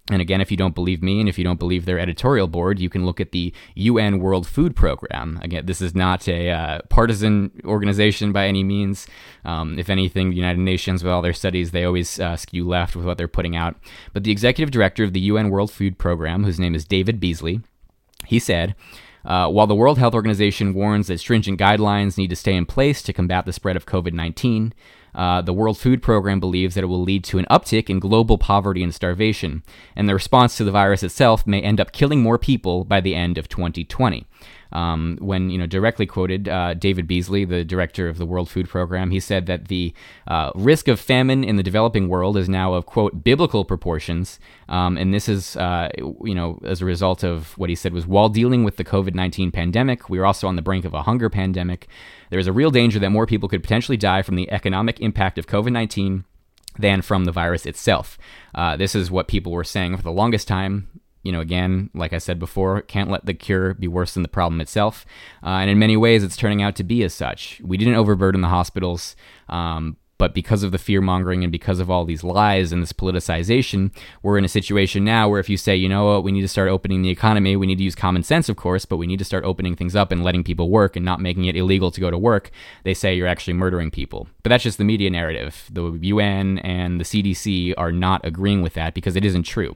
And again, if you don't believe me and if you don't believe their editorial board, you can look at the UN World Food Program. Again, this is not a uh, partisan organization by any means. Um, if anything, the United Nations, with all their studies, they always uh, skew left with what they're putting out. But the executive director of the UN World Food Program, whose name is David Beasley, he said, uh, while the World Health Organization warns that stringent guidelines need to stay in place to combat the spread of COVID 19, uh, the World Food Program believes that it will lead to an uptick in global poverty and starvation, and the response to the virus itself may end up killing more people by the end of 2020. Um, when you know directly quoted uh, David Beasley, the director of the World Food Program, he said that the uh, risk of famine in the developing world is now of quote biblical proportions, um, and this is uh, you know as a result of what he said was while dealing with the COVID nineteen pandemic, we are also on the brink of a hunger pandemic. There is a real danger that more people could potentially die from the economic impact of COVID nineteen than from the virus itself. Uh, this is what people were saying for the longest time you know, again, like I said before, can't let the cure be worse than the problem itself. Uh, and in many ways, it's turning out to be as such. We didn't overburden the hospitals, um, but because of the fear mongering and because of all these lies and this politicization, we're in a situation now where if you say, you know what, we need to start opening the economy, we need to use common sense, of course, but we need to start opening things up and letting people work and not making it illegal to go to work, they say you're actually murdering people. But that's just the media narrative. The UN and the CDC are not agreeing with that because it isn't true.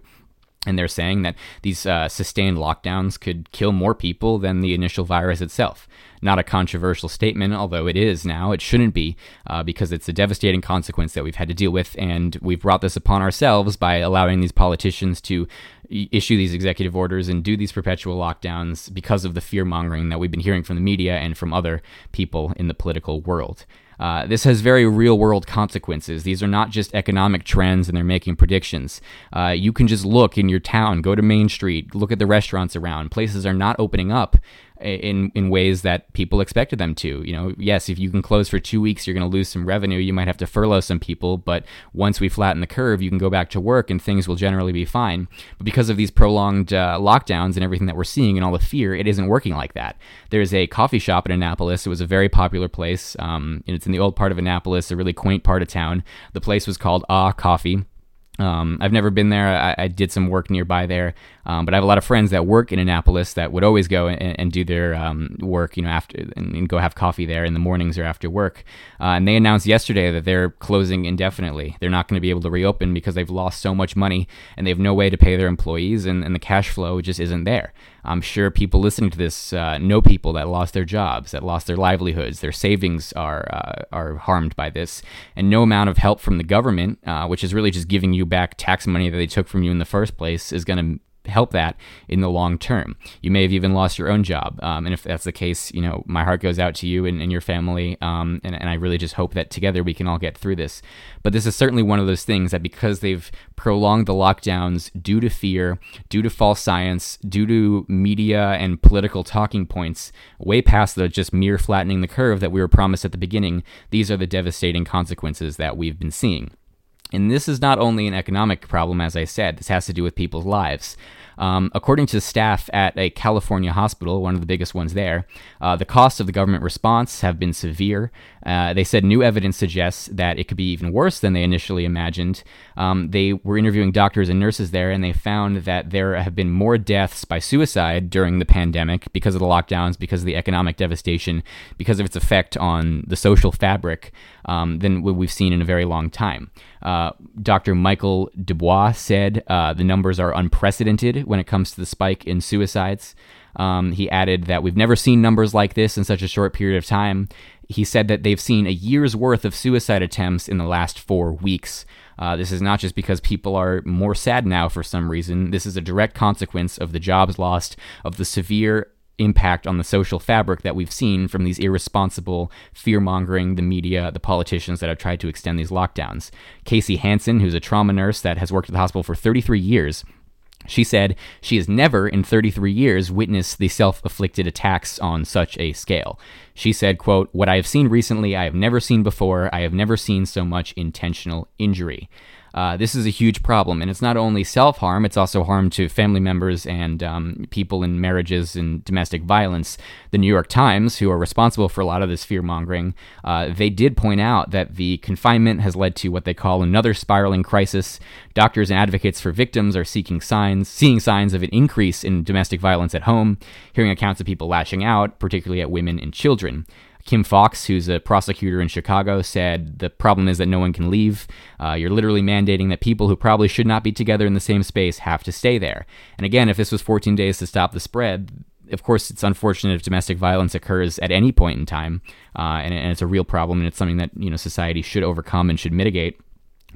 And they're saying that these uh, sustained lockdowns could kill more people than the initial virus itself. Not a controversial statement, although it is now. It shouldn't be, uh, because it's a devastating consequence that we've had to deal with, and we've brought this upon ourselves by allowing these politicians to issue these executive orders and do these perpetual lockdowns because of the fear mongering that we've been hearing from the media and from other people in the political world. Uh, this has very real world consequences. These are not just economic trends and they're making predictions. Uh, you can just look in your town, go to Main Street, look at the restaurants around. Places are not opening up in in ways that people expected them to. You know, yes, if you can close for two weeks, you're going to lose some revenue. You might have to furlough some people, but once we flatten the curve, you can go back to work and things will generally be fine. But because of these prolonged uh, lockdowns and everything that we're seeing and all the fear, it isn't working like that. There's a coffee shop in Annapolis. It was a very popular place. Um, it's in the old part of Annapolis, a really quaint part of town. The place was called Ah Coffee um, I've never been there. I, I, did some work nearby there. Um, but I have a lot of friends that work in Annapolis that would always go and, and do their um, work, you know, after and, and, go have coffee there in the mornings or after work. Uh, and they announced yesterday that they're closing indefinitely. They're not going to be able to reopen because they've lost so much money and they have no way to pay their employees, and, and the cash flow just isn't there. I'm sure people listening to this uh, know people that lost their jobs, that lost their livelihoods, their savings are uh, are harmed by this, and no amount of help from the government, uh, which is really just giving you back tax money that they took from you in the first place, is going to help that in the long term. You may have even lost your own job. Um, and if that's the case, you know, my heart goes out to you and, and your family. Um, and, and I really just hope that together we can all get through this. But this is certainly one of those things that because they've prolonged the lockdowns due to fear, due to false science, due to media and political talking points, way past the just mere flattening the curve that we were promised at the beginning, these are the devastating consequences that we've been seeing. And this is not only an economic problem, as I said, this has to do with people's lives. Um, according to staff at a California hospital, one of the biggest ones there, uh, the costs of the government response have been severe. Uh, they said new evidence suggests that it could be even worse than they initially imagined. Um, they were interviewing doctors and nurses there, and they found that there have been more deaths by suicide during the pandemic because of the lockdowns, because of the economic devastation, because of its effect on the social fabric um, than what we've seen in a very long time. Uh, Dr. Michael Dubois said uh, the numbers are unprecedented when it comes to the spike in suicides. Um, he added that we've never seen numbers like this in such a short period of time. He said that they've seen a year's worth of suicide attempts in the last four weeks. Uh, this is not just because people are more sad now for some reason. This is a direct consequence of the jobs lost, of the severe impact on the social fabric that we've seen from these irresponsible fear mongering, the media, the politicians that have tried to extend these lockdowns. Kacey Hansen, who's a trauma nurse that has worked at the hospital for 33 years, she said she has never in 33 years witnessed the self-afflicted attacks on such a scale. She said, quote, "What I have seen recently, I have never seen before. I have never seen so much intentional injury." Uh, this is a huge problem. And it's not only self harm, it's also harm to family members and um, people in marriages and domestic violence. The New York Times, who are responsible for a lot of this fear mongering, uh, they did point out that the confinement has led to what they call another spiraling crisis. Doctors and advocates for victims are seeking signs, seeing signs of an increase in domestic violence at home, hearing accounts of people lashing out, particularly at women and children. Kim Foxx, who's a prosecutor in Chicago, said the problem is that no one can leave. Uh, you're literally mandating that people who probably should not be together in the same space have to stay there. And again, if this was 14 days to stop the spread, of course, it's unfortunate if domestic violence occurs at any point in time, uh, and, and it's a real problem, and it's something that you know society should overcome and should mitigate.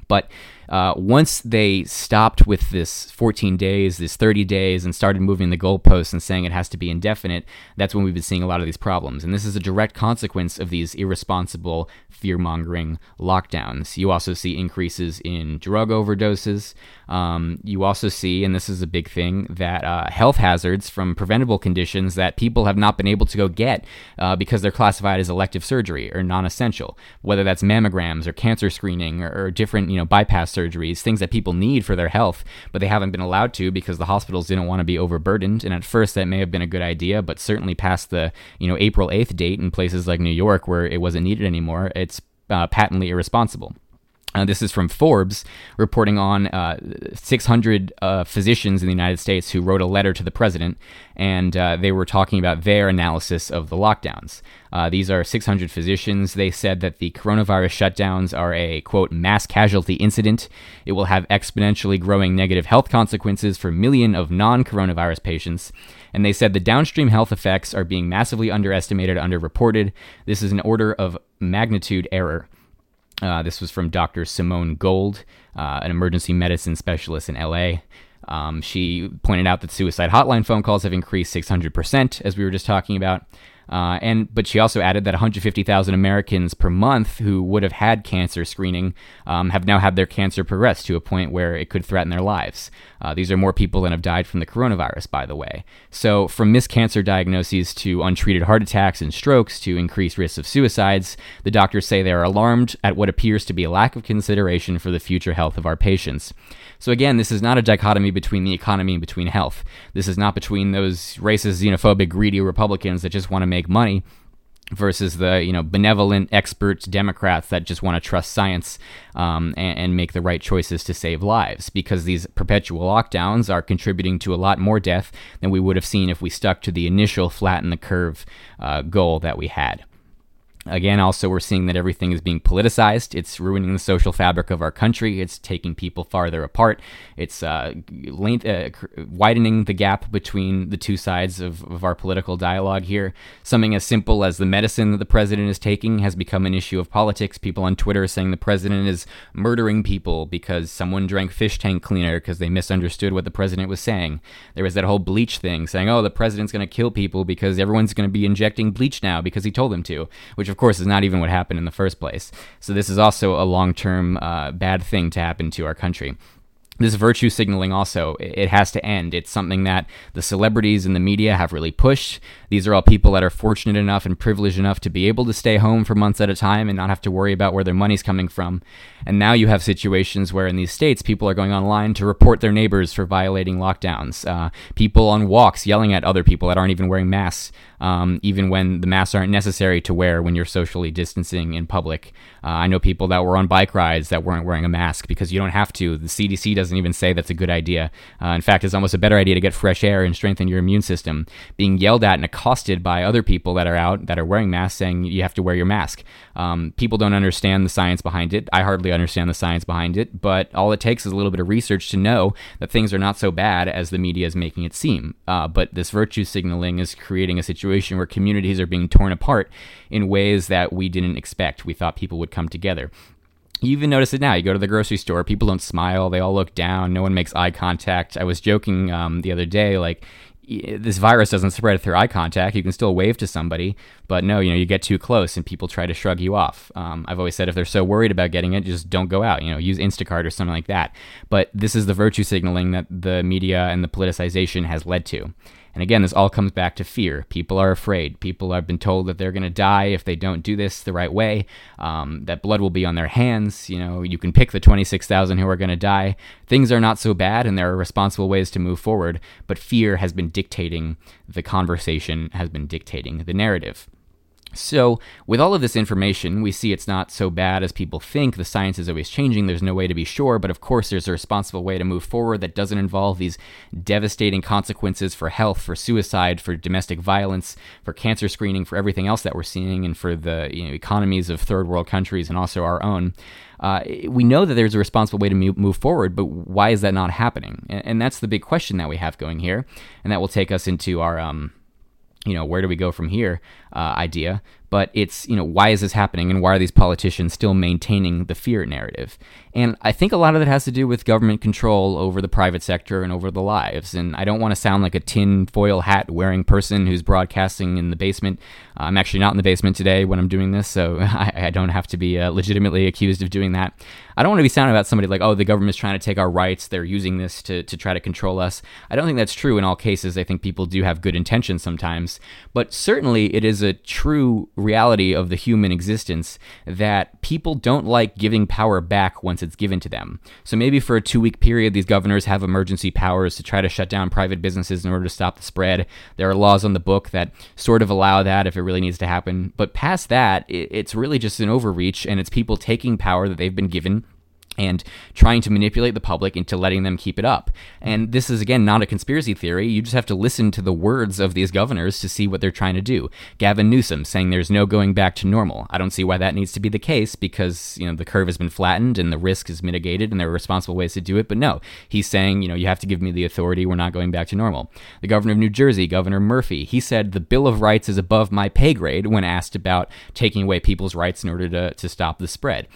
But uh, once they stopped with this 14 days, this 30 days, and started moving the goalposts and saying it has to be indefinite, that's when we've been seeing a lot of these problems. And this is a direct consequence of these irresponsible fear mongering lockdowns. You also see increases in drug overdoses. Um, you also see, and this is a big thing, that uh, health hazards from preventable conditions that people have not been able to go get uh, because they're classified as elective surgery or non essential, whether that's mammograms or cancer screening or, or different, you know, bypass surgeries, things that people need for their health, but they haven't been allowed to because the hospitals didn't want to be overburdened. And at first, that may have been a good idea, but certainly past the, you know, April 8th date in places like New York where it wasn't needed anymore, it's uh, patently irresponsible. Uh, this is from Forbes reporting on uh, 600 uh, physicians in the United States who wrote a letter to the president, and uh, they were talking about their analysis of the lockdowns. Uh, these are 600 physicians. They said that the coronavirus shutdowns are a, quote, mass casualty incident. It will have exponentially growing negative health consequences for million of non coronavirus patients. And they said the downstream health effects are being massively underestimated, underreported. This is an order of magnitude error. Uh, this was from Dr. Simone Gold, uh, an emergency medicine specialist in LA. Um, she pointed out that suicide hotline phone calls have increased 600%, as we were just talking about. Uh, and but she also added that 150,000 Americans per month who would have had cancer screening um, have now had their cancer progress to a point where it could threaten their lives. Uh, these are more people than have died from the coronavirus, by the way. So from missed cancer diagnoses to untreated heart attacks and strokes to increased risks of suicides, the doctors say they are alarmed at what appears to be a lack of consideration for the future health of our patients. So again, this is not a dichotomy between the economy and between health. This is not between those racist, xenophobic, greedy Republicans that just want to make money. versus the you know benevolent expert Democrats that just want to trust science um, and, and, make the right choices to save lives. Because these perpetual lockdowns are contributing to a lot more death than we would have seen if we stuck to the initial flatten the curve uh, goal that we had. Again, also, we're seeing that everything is being politicized. It's ruining the social fabric of our country. It's taking people farther apart. It's uh, length, uh, widening the gap between the two sides of, of our political dialogue here. Something as simple as the medicine that the president is taking has become an issue of politics. People on Twitter are saying the president is murdering people because someone drank fish tank cleaner because they misunderstood what the president was saying. There was that whole bleach thing saying, oh, the president's going to kill people because everyone's going to be injecting bleach now because he told them to, which, of of course, is not even what happened in the first place. So this is also a long term uh, bad thing to happen to our country. This virtue signaling also it has to end. It's something that the celebrities and the media have really pushed. These are all people that are fortunate enough and privileged enough to be able to stay home for months at a time and not have to worry about where their money's coming from. And now you have situations where in these states people are going online to report their neighbors for violating lockdowns uh, people on walks yelling at other people that aren't even wearing masks um, even when the masks aren't necessary to wear when you're socially distancing in public. Uh, I know people that were on bike rides that weren't wearing a mask because you don't have to. The CDC doesn't even say that's a good idea. Uh, in fact, it's almost a better idea to get fresh air and strengthen your immune system. Being yelled at and accosted by other people that are out that are wearing masks saying you have to wear your mask. Um, people don't understand the science behind it. I hardly understand the science behind it, but all it takes is a little bit of research to know that things are not so bad as the media is making it seem. Uh, but this virtue signaling is creating a situation situation where communities are being torn apart in ways that we didn't expect. We thought people would come together. You even notice it now. You go to the grocery store, people don't smile, they all look down, no one makes eye contact. I was joking um, the other day, like, this virus doesn't spread through eye contact. You can still wave to somebody, but no, you know, you get too close and people try to shrug you off. Um, I've always said if they're so worried about getting it, just don't go out. You know, use Instacart or something like that. But this is the virtue signaling that the media and the politicization has led to. And again, this all comes back to fear. People are afraid. People have been told that they're going to die if they don't do this the right way, um, that blood will be on their hands. You know, you can pick the 26,000 who are going to die. Things are not so bad, and there are responsible ways to move forward, but fear has been dictating the conversation, has been dictating the narrative. So, with all of this information, we see it's not so bad as people think. The science is always changing. There's no way to be sure, but of course, there's a responsible way to move forward that doesn't involve these devastating consequences for health, for suicide, for domestic violence, for cancer screening, for everything else that we're seeing, and for the you know, economies of third world countries and also our own. Uh, we know that there's a responsible way to move forward, but why is that not happening? And, that's the big question that we have going here, and that will take us into our um, you know, where do we go from here uh, idea, but it's, you know, why is this happening and why are these politicians still maintaining the fear narrative? And I think a lot of that has to do with government control over the private sector and over the lives. And I don't want to sound like a tin foil hat wearing person who's broadcasting in the basement. I'm actually not in the basement today when I'm doing this, so I, I don't have to be uh, legitimately accused of doing that. I don't want to be sounding about somebody like, oh, the government's trying to take our rights. They're using this to, to try to control us. I don't think that's true in all cases. I think people do have good intentions sometimes. But certainly it is a true reality of the human existence that people don't like giving power back once it's given to them. So maybe for a two week period, these governors have emergency powers to try to shut down private businesses in order to stop the spread. There are laws on the book that sort of allow that if it really needs to happen. But past that, it's really just an overreach, and it's people taking power that they've been given and trying to manipulate the public into letting them keep it up. And this is, again, not a conspiracy theory. You just have to listen to the words of these governors to see what they're trying to do. Gavin Newsom saying there's no going back to normal. I don't see why that needs to be the case because, you know, the curve has been flattened and the risk is mitigated and there are responsible ways to do it. But no, he's saying, you know, you have to give me the authority. We're not going back to normal. The governor of New Jersey, Governor Murphy, he said the Bill of Rights is above my pay grade when asked about taking away people's rights in order to, to stop the spread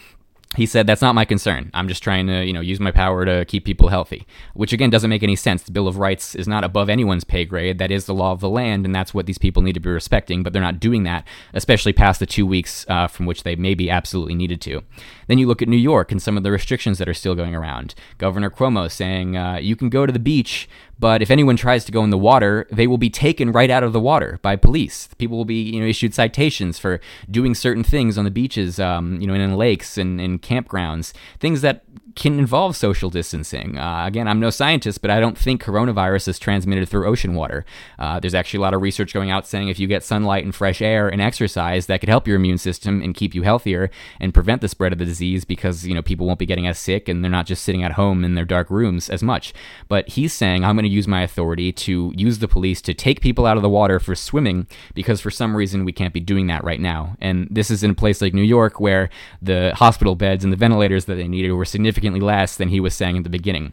he said that's not my concern. I'm just trying to you know use my power to keep people healthy. Which again doesn't make any sense. The bill of rights is not above anyone's pay grade. That is the law of the land and that's what these people need to be respecting but they're not doing that especially past the two weeks uh, from which they maybe absolutely needed to. Then you look at new york and some of the restrictions that are still going around. Governor cuomo saying uh, you can go to the beach but if anyone tries to go in the water, they will be taken right out of the water by police. People will be, you know, issued citations for doing certain things on the beaches, um, you know, and in lakes and in campgrounds, things that can involve social distancing. Uh, again, I'm no scientist, but I don't think coronavirus is transmitted through ocean water. Uh, there's actually a lot of research going out saying if you get sunlight and fresh air and exercise, that could help your immune system and keep you healthier and prevent the spread of the disease because you know people won't be getting as sick and they're not just sitting at home in their dark rooms as much. But he's saying I'm going to use my authority to use the police to take people out of the water for swimming because for some reason we can't be doing that right now. And this is in a place like New York where the hospital beds and the ventilators that they needed were significantly less than he was saying at the beginning.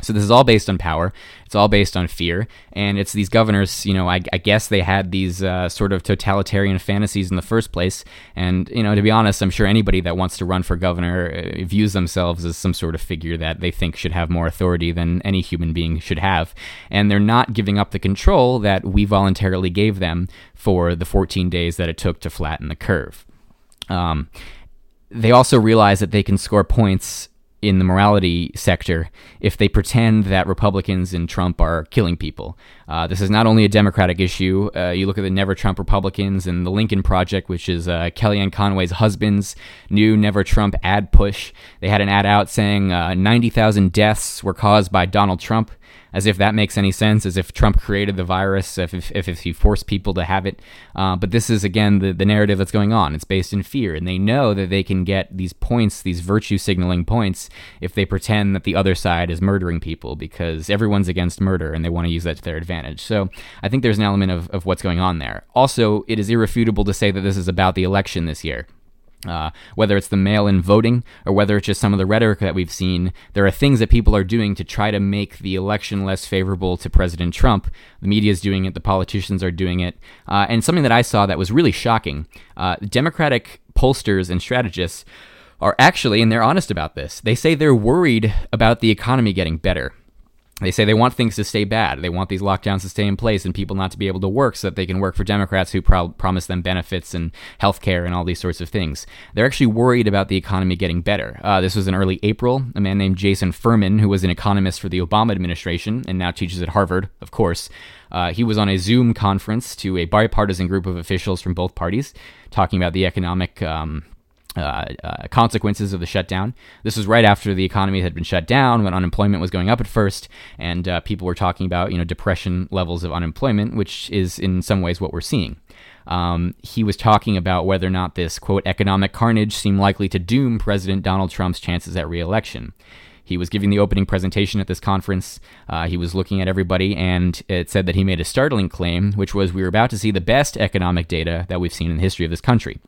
So this is all based on power. It's all based on fear, and it's these governors. You know, I, I guess they had these uh, sort of totalitarian fantasies in the first place. And you know, to be honest, I'm sure anybody that wants to run for governor uh, views themselves as some sort of figure that they think should have more authority than any human being should have. And they're not giving up the control that we voluntarily gave them for the 14 days that it took to flatten the curve. Um, they also realize that they can score points in the morality sector if they pretend that Republicans and Trump are killing people. Uh, this is not only a Democratic issue. Uh, you look at the Never Trump Republicans and the Lincoln Project, which is uh, Kellyanne Conway's husband's new Never Trump ad push. They had an ad out saying uh, 90,000 deaths were caused by Donald Trump as if that makes any sense, as if Trump created the virus, if, if, if he forced people to have it. Uh, but this is, again, the, the narrative that's going on. It's based in fear. And they know that they can get these points, these virtue signaling points, if they pretend that the other side is murdering people because everyone's against murder and they want to use that to their advantage. So I think there's an element of, of what's going on there. Also, it is irrefutable to say that this is about the election this year. Uh, whether it's the mail in voting or whether it's just some of the rhetoric that we've seen, there are things that people are doing to try to make the election less favorable to President Trump. The media is doing it, the politicians are doing it. Uh, and something that I saw that was really shocking uh, Democratic pollsters and strategists are actually, and they're honest about this, they say they're worried about the economy getting better. They say they want things to stay bad. They want these lockdowns to stay in place and people not to be able to work so that they can work for Democrats who pro- promise them benefits and health care and all these sorts of things. They're actually worried about the economy getting better. Uh, this was in early April. A man named Jason Furman, who was an economist for the Obama administration and now teaches at Harvard, of course, uh, he was on a Zoom conference to a bipartisan group of officials from both parties talking about the economic. Um, uh, uh, consequences of the shutdown. This was right after the economy had been shut down, when unemployment was going up at first, and uh, people were talking about you know depression levels of unemployment, which is in some ways what we're seeing. Um, he was talking about whether or not this quote economic carnage seemed likely to doom President Donald Trump's chances at reelection. He was giving the opening presentation at this conference. Uh, he was looking at everybody, and it said that he made a startling claim, which was we were about to see the best economic data that we've seen in the history of this country.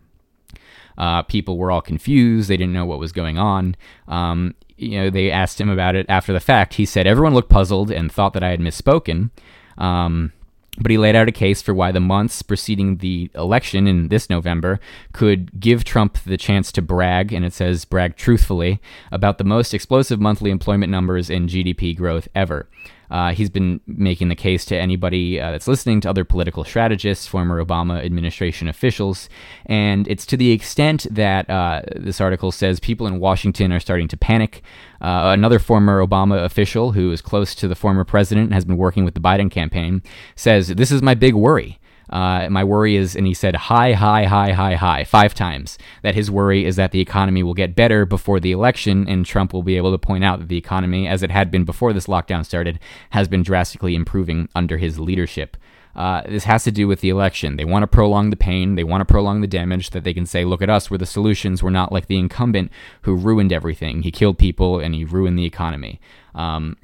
Uh, people were all confused. They didn't know what was going on. Um, you know, they asked him about it after the fact. He said everyone looked puzzled and thought that I had misspoken. Um, but he laid out a case for why the months preceding the election in this November could give Trump the chance to brag, and it says brag truthfully, about the most explosive monthly employment numbers and GDP growth ever. Uh, he's been making the case to anybody uh, that's listening to other political strategists, former Obama administration officials. And it's to the extent that uh, this article says people in Washington are starting to panic. Uh, another former Obama official who is close to the former president and has been working with the Biden campaign says, This is my big worry. Uh, my worry is, and he said high, high, high, high, high, five times, that his worry is that the economy will get better before the election, and Trump will be able to point out that the economy, as it had been before this lockdown started, has been drastically improving under his leadership. Uh, this has to do with the election. They want to prolong the pain. They want to prolong the damage that they can say, look at us, we're the solutions. We're not like the incumbent who ruined everything. He killed people and he ruined the economy. Um,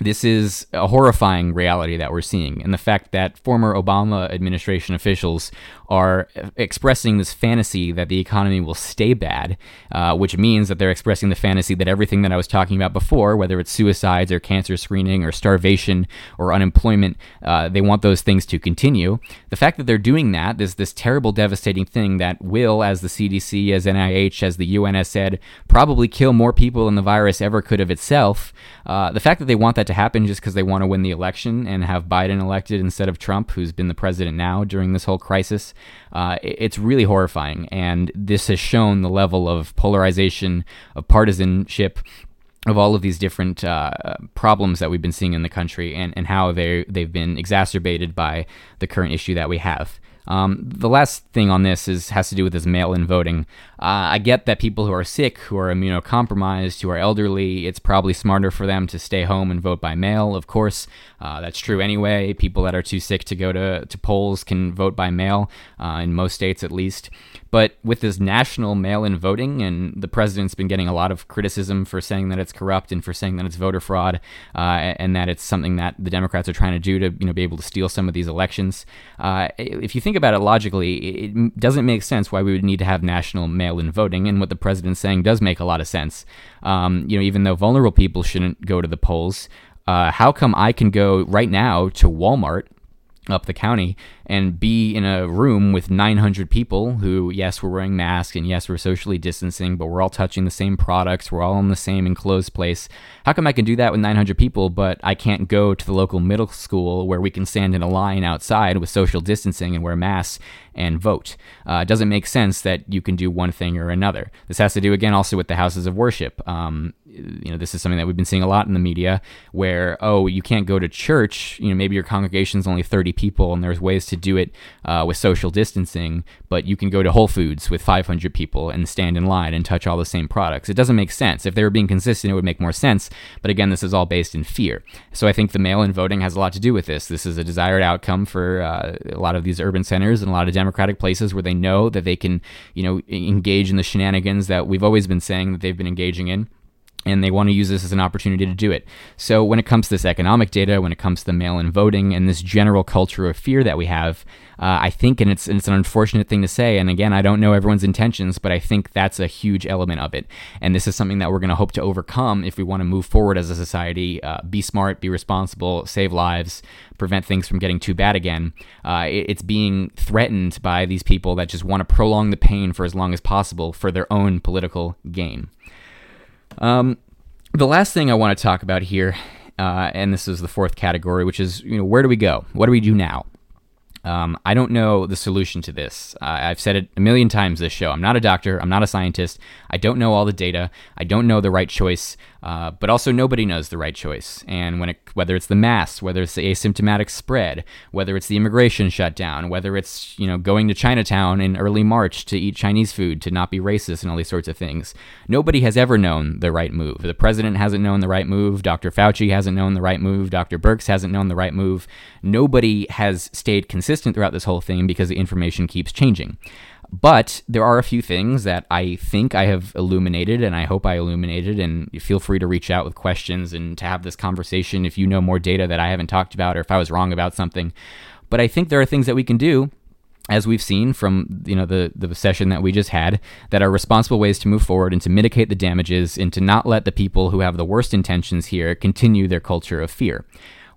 this is a horrifying reality that we're seeing. And the fact that former Obama administration officials are expressing this fantasy that the economy will stay bad, uh, which means that they're expressing the fantasy that everything that I was talking about before, whether it's suicides or cancer screening or starvation or unemployment, uh, they want those things to continue. The fact that they're doing that, this this terrible, devastating thing that will, as the CDC, as NIH, as the UN has said, probably kill more people than the virus ever could of itself. Uh, the fact that they want that to happen just because they want to win the election and have Biden elected instead of Trump, who's been the president now during this whole crisis, uh, it's really horrifying. And this has shown the level of polarization, of partisanship, of all of these different uh, problems that we've been seeing in the country and, and how they, they've been exacerbated by the current issue that we have. Um, the last thing on this is has to do with this mail-in voting. Uh, I get that people who are sick, who are immunocompromised, who are elderly, it's probably smarter for them to stay home and vote by mail. Of course, uh, that's true anyway. People that are too sick to go to, to polls can vote by mail, uh, in most states at least. But with this national mail in voting, and the president's been getting a lot of criticism for saying that it's corrupt and for saying that it's voter fraud, uh, and that it's something that the Democrats are trying to do to you know be able to steal some of these elections. Uh, if you think about it logically, it doesn't make sense why we would need to have national mail in voting, and what the president's saying does make a lot of sense. Um, you know, even though vulnerable people shouldn't go to the polls, uh, how come I can go right now to Walmart up the county and be in a room with 900 people who, yes, we're wearing masks and yes, we're socially distancing, but we're all touching the same products. We're all in the same enclosed place. How come I can do that with 900 people, but I can't go to the local middle school where we can stand in a line outside with social distancing and wear masks and vote? Uh, it doesn't make sense that you can do one thing or another. This has to do, again, also with the houses of worship. Um, you know, this is something that we've been seeing a lot in the media where, oh, you can't go to church. You know, maybe your congregation's only 30 people and there's ways to do it uh, with social distancing, but you can go to Whole Foods with 500 people and stand in line and touch all the same products. It doesn't make sense. If they were being consistent, it would make more sense. But again, this is all based in fear. So I think the mail in voting has a lot to do with this. This is a desired outcome for uh, a lot of these urban centers and a lot of democratic places where they know that they can, you know, engage in the shenanigans that we've always been saying that they've been engaging in and they want to use this as an opportunity to do it. So, when it comes to this economic data, when it comes to the mail in voting, and this general culture of fear that we have, uh, I think, and it's, and it's an unfortunate thing to say, and again, I don't know everyone's intentions, but I think that's a huge element of it. And this is something that we're going to hope to overcome if we want to move forward as a society, uh, be smart, be responsible, save lives, prevent things from getting too bad again. Uh, it, it's being threatened by these people that just want to prolong the pain for as long as possible for their own political gain. Um, the last thing I want to talk about here, uh, and this is the fourth category, which is you know where do we go? What do we do now? Um, I don't know the solution to this. Uh, I've said it a million times this show. I'm not a doctor. I'm not a scientist. I don't know all the data. I don't know the right choice. Uh, but also, nobody knows the right choice. And when it, whether it's the mass, whether it's the asymptomatic spread, whether it's the immigration shutdown, whether it's you know going to Chinatown in early March to eat Chinese food to not be racist and all these sorts of things, nobody has ever known the right move. The president hasn't known the right move. Dr. Fauci hasn't known the right move. Dr. Birx hasn't known the right move. Nobody has stayed consistent throughout this whole thing because the information keeps changing. But there are a few things that I think I have illuminated, and I hope I illuminated. And feel free to reach out with questions and to have this conversation if you know more data that I haven't talked about or if I was wrong about something. But I think there are things that we can do as we've seen from you know the the session that we just had that are responsible ways to move forward and to mitigate the damages and to not let the people who have the worst intentions here continue their culture of fear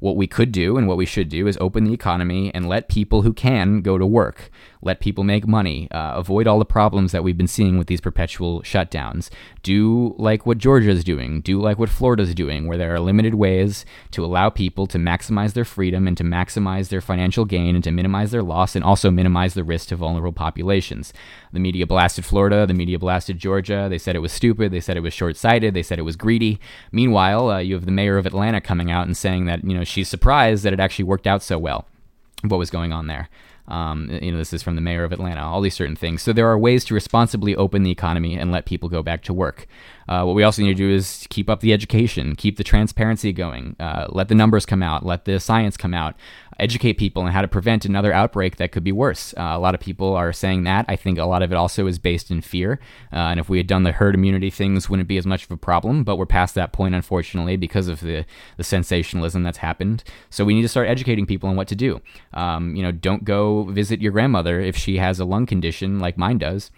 what we could do and what we should do is open the economy and let people who can go to work let people make money, uh, avoid all the problems that we've been seeing with these perpetual shutdowns. Do like what Georgia is doing, do like what Florida is doing, where there are limited ways to allow people to maximize their freedom and to maximize their financial gain and to minimize their loss and also minimize the risk to vulnerable populations. The media blasted Florida, the media blasted Georgia. They said it was stupid, they said it was short sighted, they said it was greedy. Meanwhile, uh, you have the mayor of Atlanta coming out and saying that, you know, she's surprised that it actually worked out so well. What was going on there? Um, you know, this is from the mayor of Atlanta, all these certain things. So there are ways to responsibly open the economy and let people go back to work. Uh, what we also need to do is keep up the education, keep the transparency going, uh, let the numbers come out, let the science come out, educate people on how to prevent another outbreak that could be worse. Uh, a lot of people are saying that. I think a lot of it also is based in fear. Uh, and if we had done the herd immunity things, wouldn't be as much of a problem. But we're past that point, unfortunately, because of the, the sensationalism that's happened. So we need to start educating people on what to do. Um, you know, don't go visit your grandmother if she has a lung condition like mine does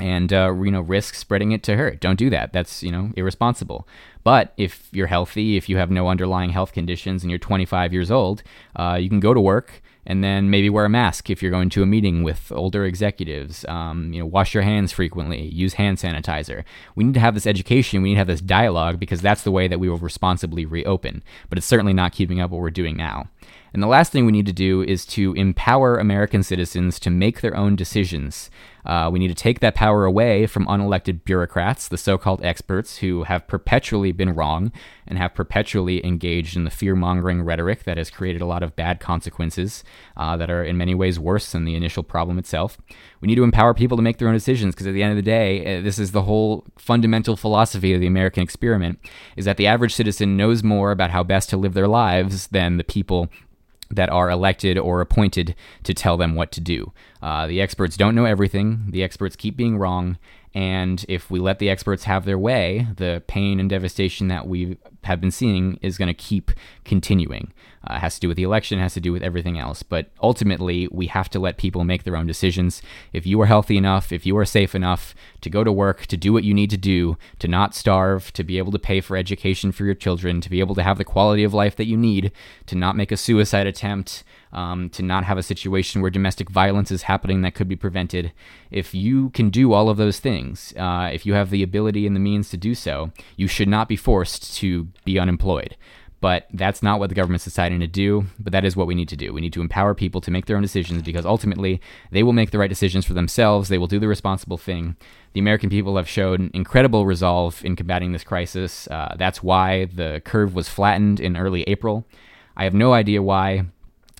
and uh, you know risk spreading it to her. Don't do that. That's you know irresponsible. But if you're healthy, if you have no underlying health conditions, and you're 25 years old, uh, you can go to work and then maybe wear a mask if you're going to a meeting with older executives. Um, you know, wash your hands frequently. Use hand sanitizer. We need to have this education. We need to have this dialogue because that's the way that we will responsibly reopen. But it's certainly not keeping up what we're doing now. And the last thing we need to do is to empower American citizens to make their own decisions. Uh, we need to take that power away from unelected bureaucrats, the so called experts who have perpetually been wrong and have perpetually engaged in the fear mongering rhetoric that has created a lot of bad consequences uh, that are in many ways worse than the initial problem itself. We need to empower people to make their own decisions because at the end of the day, uh, this is the whole fundamental philosophy of the American experiment is that the average citizen knows more about how best to live their lives than the people that are elected or appointed to tell them what to do. Uh, the experts don't know everything, the experts keep being wrong, and if we let the experts have their way, the pain and devastation that we have been seeing is going to keep continuing. Uh, has to do with the election, has to do with everything else. But ultimately, we have to let people make their own decisions. If you are healthy enough, if you are safe enough to go to work, to do what you need to do, to not starve, to be able to pay for education for your children, to be able to have the quality of life that you need, to not make a suicide attempt, um, to not have a situation where domestic violence is happening that could be prevented. If you can do all of those things, uh, if you have the ability and the means to do so, you should not be forced to be unemployed. But that's not what the government's deciding to do. But that is what we need to do. We need to empower people to make their own decisions because ultimately they will make the right decisions for themselves. They will do the responsible thing. The American people have shown incredible resolve in combating this crisis. Uh, that's why the curve was flattened in early April. I have no idea why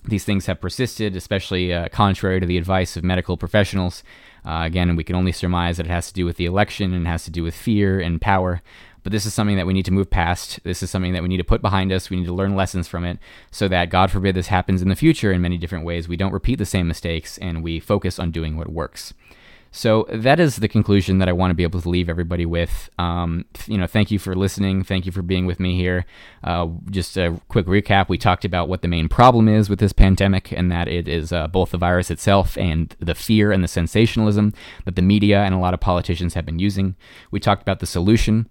these things have persisted, especially uh, contrary to the advice of medical professionals. Uh, again, we can only surmise that it has to do with the election and has to do with fear and power. But this is something that we need to move past. This is something that we need to put behind us. We need to learn lessons from it so that, God forbid, this happens in the future in many different ways. We don't repeat the same mistakes and we focus on doing what works. So that is the conclusion that I want to be able to leave everybody with. Um, you know, thank you for listening. Thank you for being with me here. Uh, just a quick recap: we talked about what the main problem is with this pandemic, and that it is uh, both the virus itself and the fear and the sensationalism that the media and a lot of politicians have been using. We talked about the solution,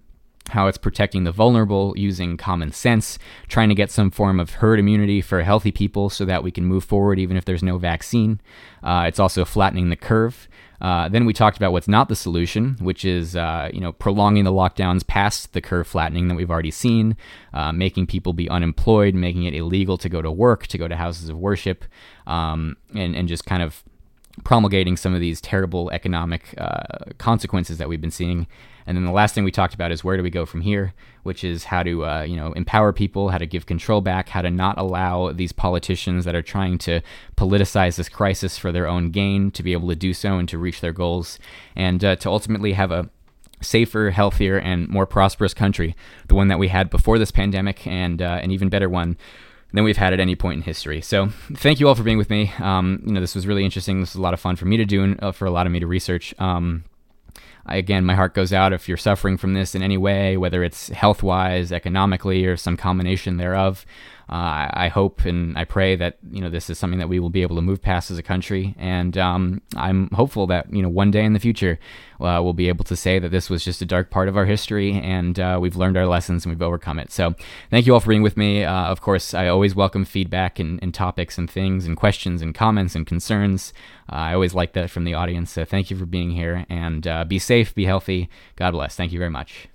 how it's protecting the vulnerable using common sense, trying to get some form of herd immunity for healthy people so that we can move forward even if there's no vaccine. Uh, it's also flattening the curve. Uh, then we talked about what's not the solution, which is uh, you know prolonging the lockdowns past the curve flattening that we've already seen, uh, making people be unemployed, making it illegal to go to work, to go to houses of worship, um, and and just kind of promulgating some of these terrible economic uh, consequences that we've been seeing. And then the last thing we talked about is where do we go from here, which is how to uh, you know empower people, how to give control back, how to not allow these politicians that are trying to politicize this crisis for their own gain to be able to do so and to reach their goals, and uh, to ultimately have a safer, healthier, and more prosperous country, the one that we had before this pandemic, and uh, an even better one than we've had at any point in history. So thank you all for being with me. Um, you know, this was really interesting. This was a lot of fun for me to do and uh, for a lot of me to research. Um, I, again, my heart goes out if you're suffering from this in any way, whether it's health wise, economically, or some combination thereof. Uh, I hope and I pray that you know this is something that we will be able to move past as a country, and um, I'm hopeful that you know one day in the future uh, we'll be able to say that this was just a dark part of our history, and uh, we've learned our lessons and we've overcome it. So thank you all for being with me. Uh, of course, I always welcome feedback and, and, topics and things and questions and comments and concerns. Uh, I always like that from the audience. So thank you for being here, and uh, be safe, be healthy. God bless. Thank you very much.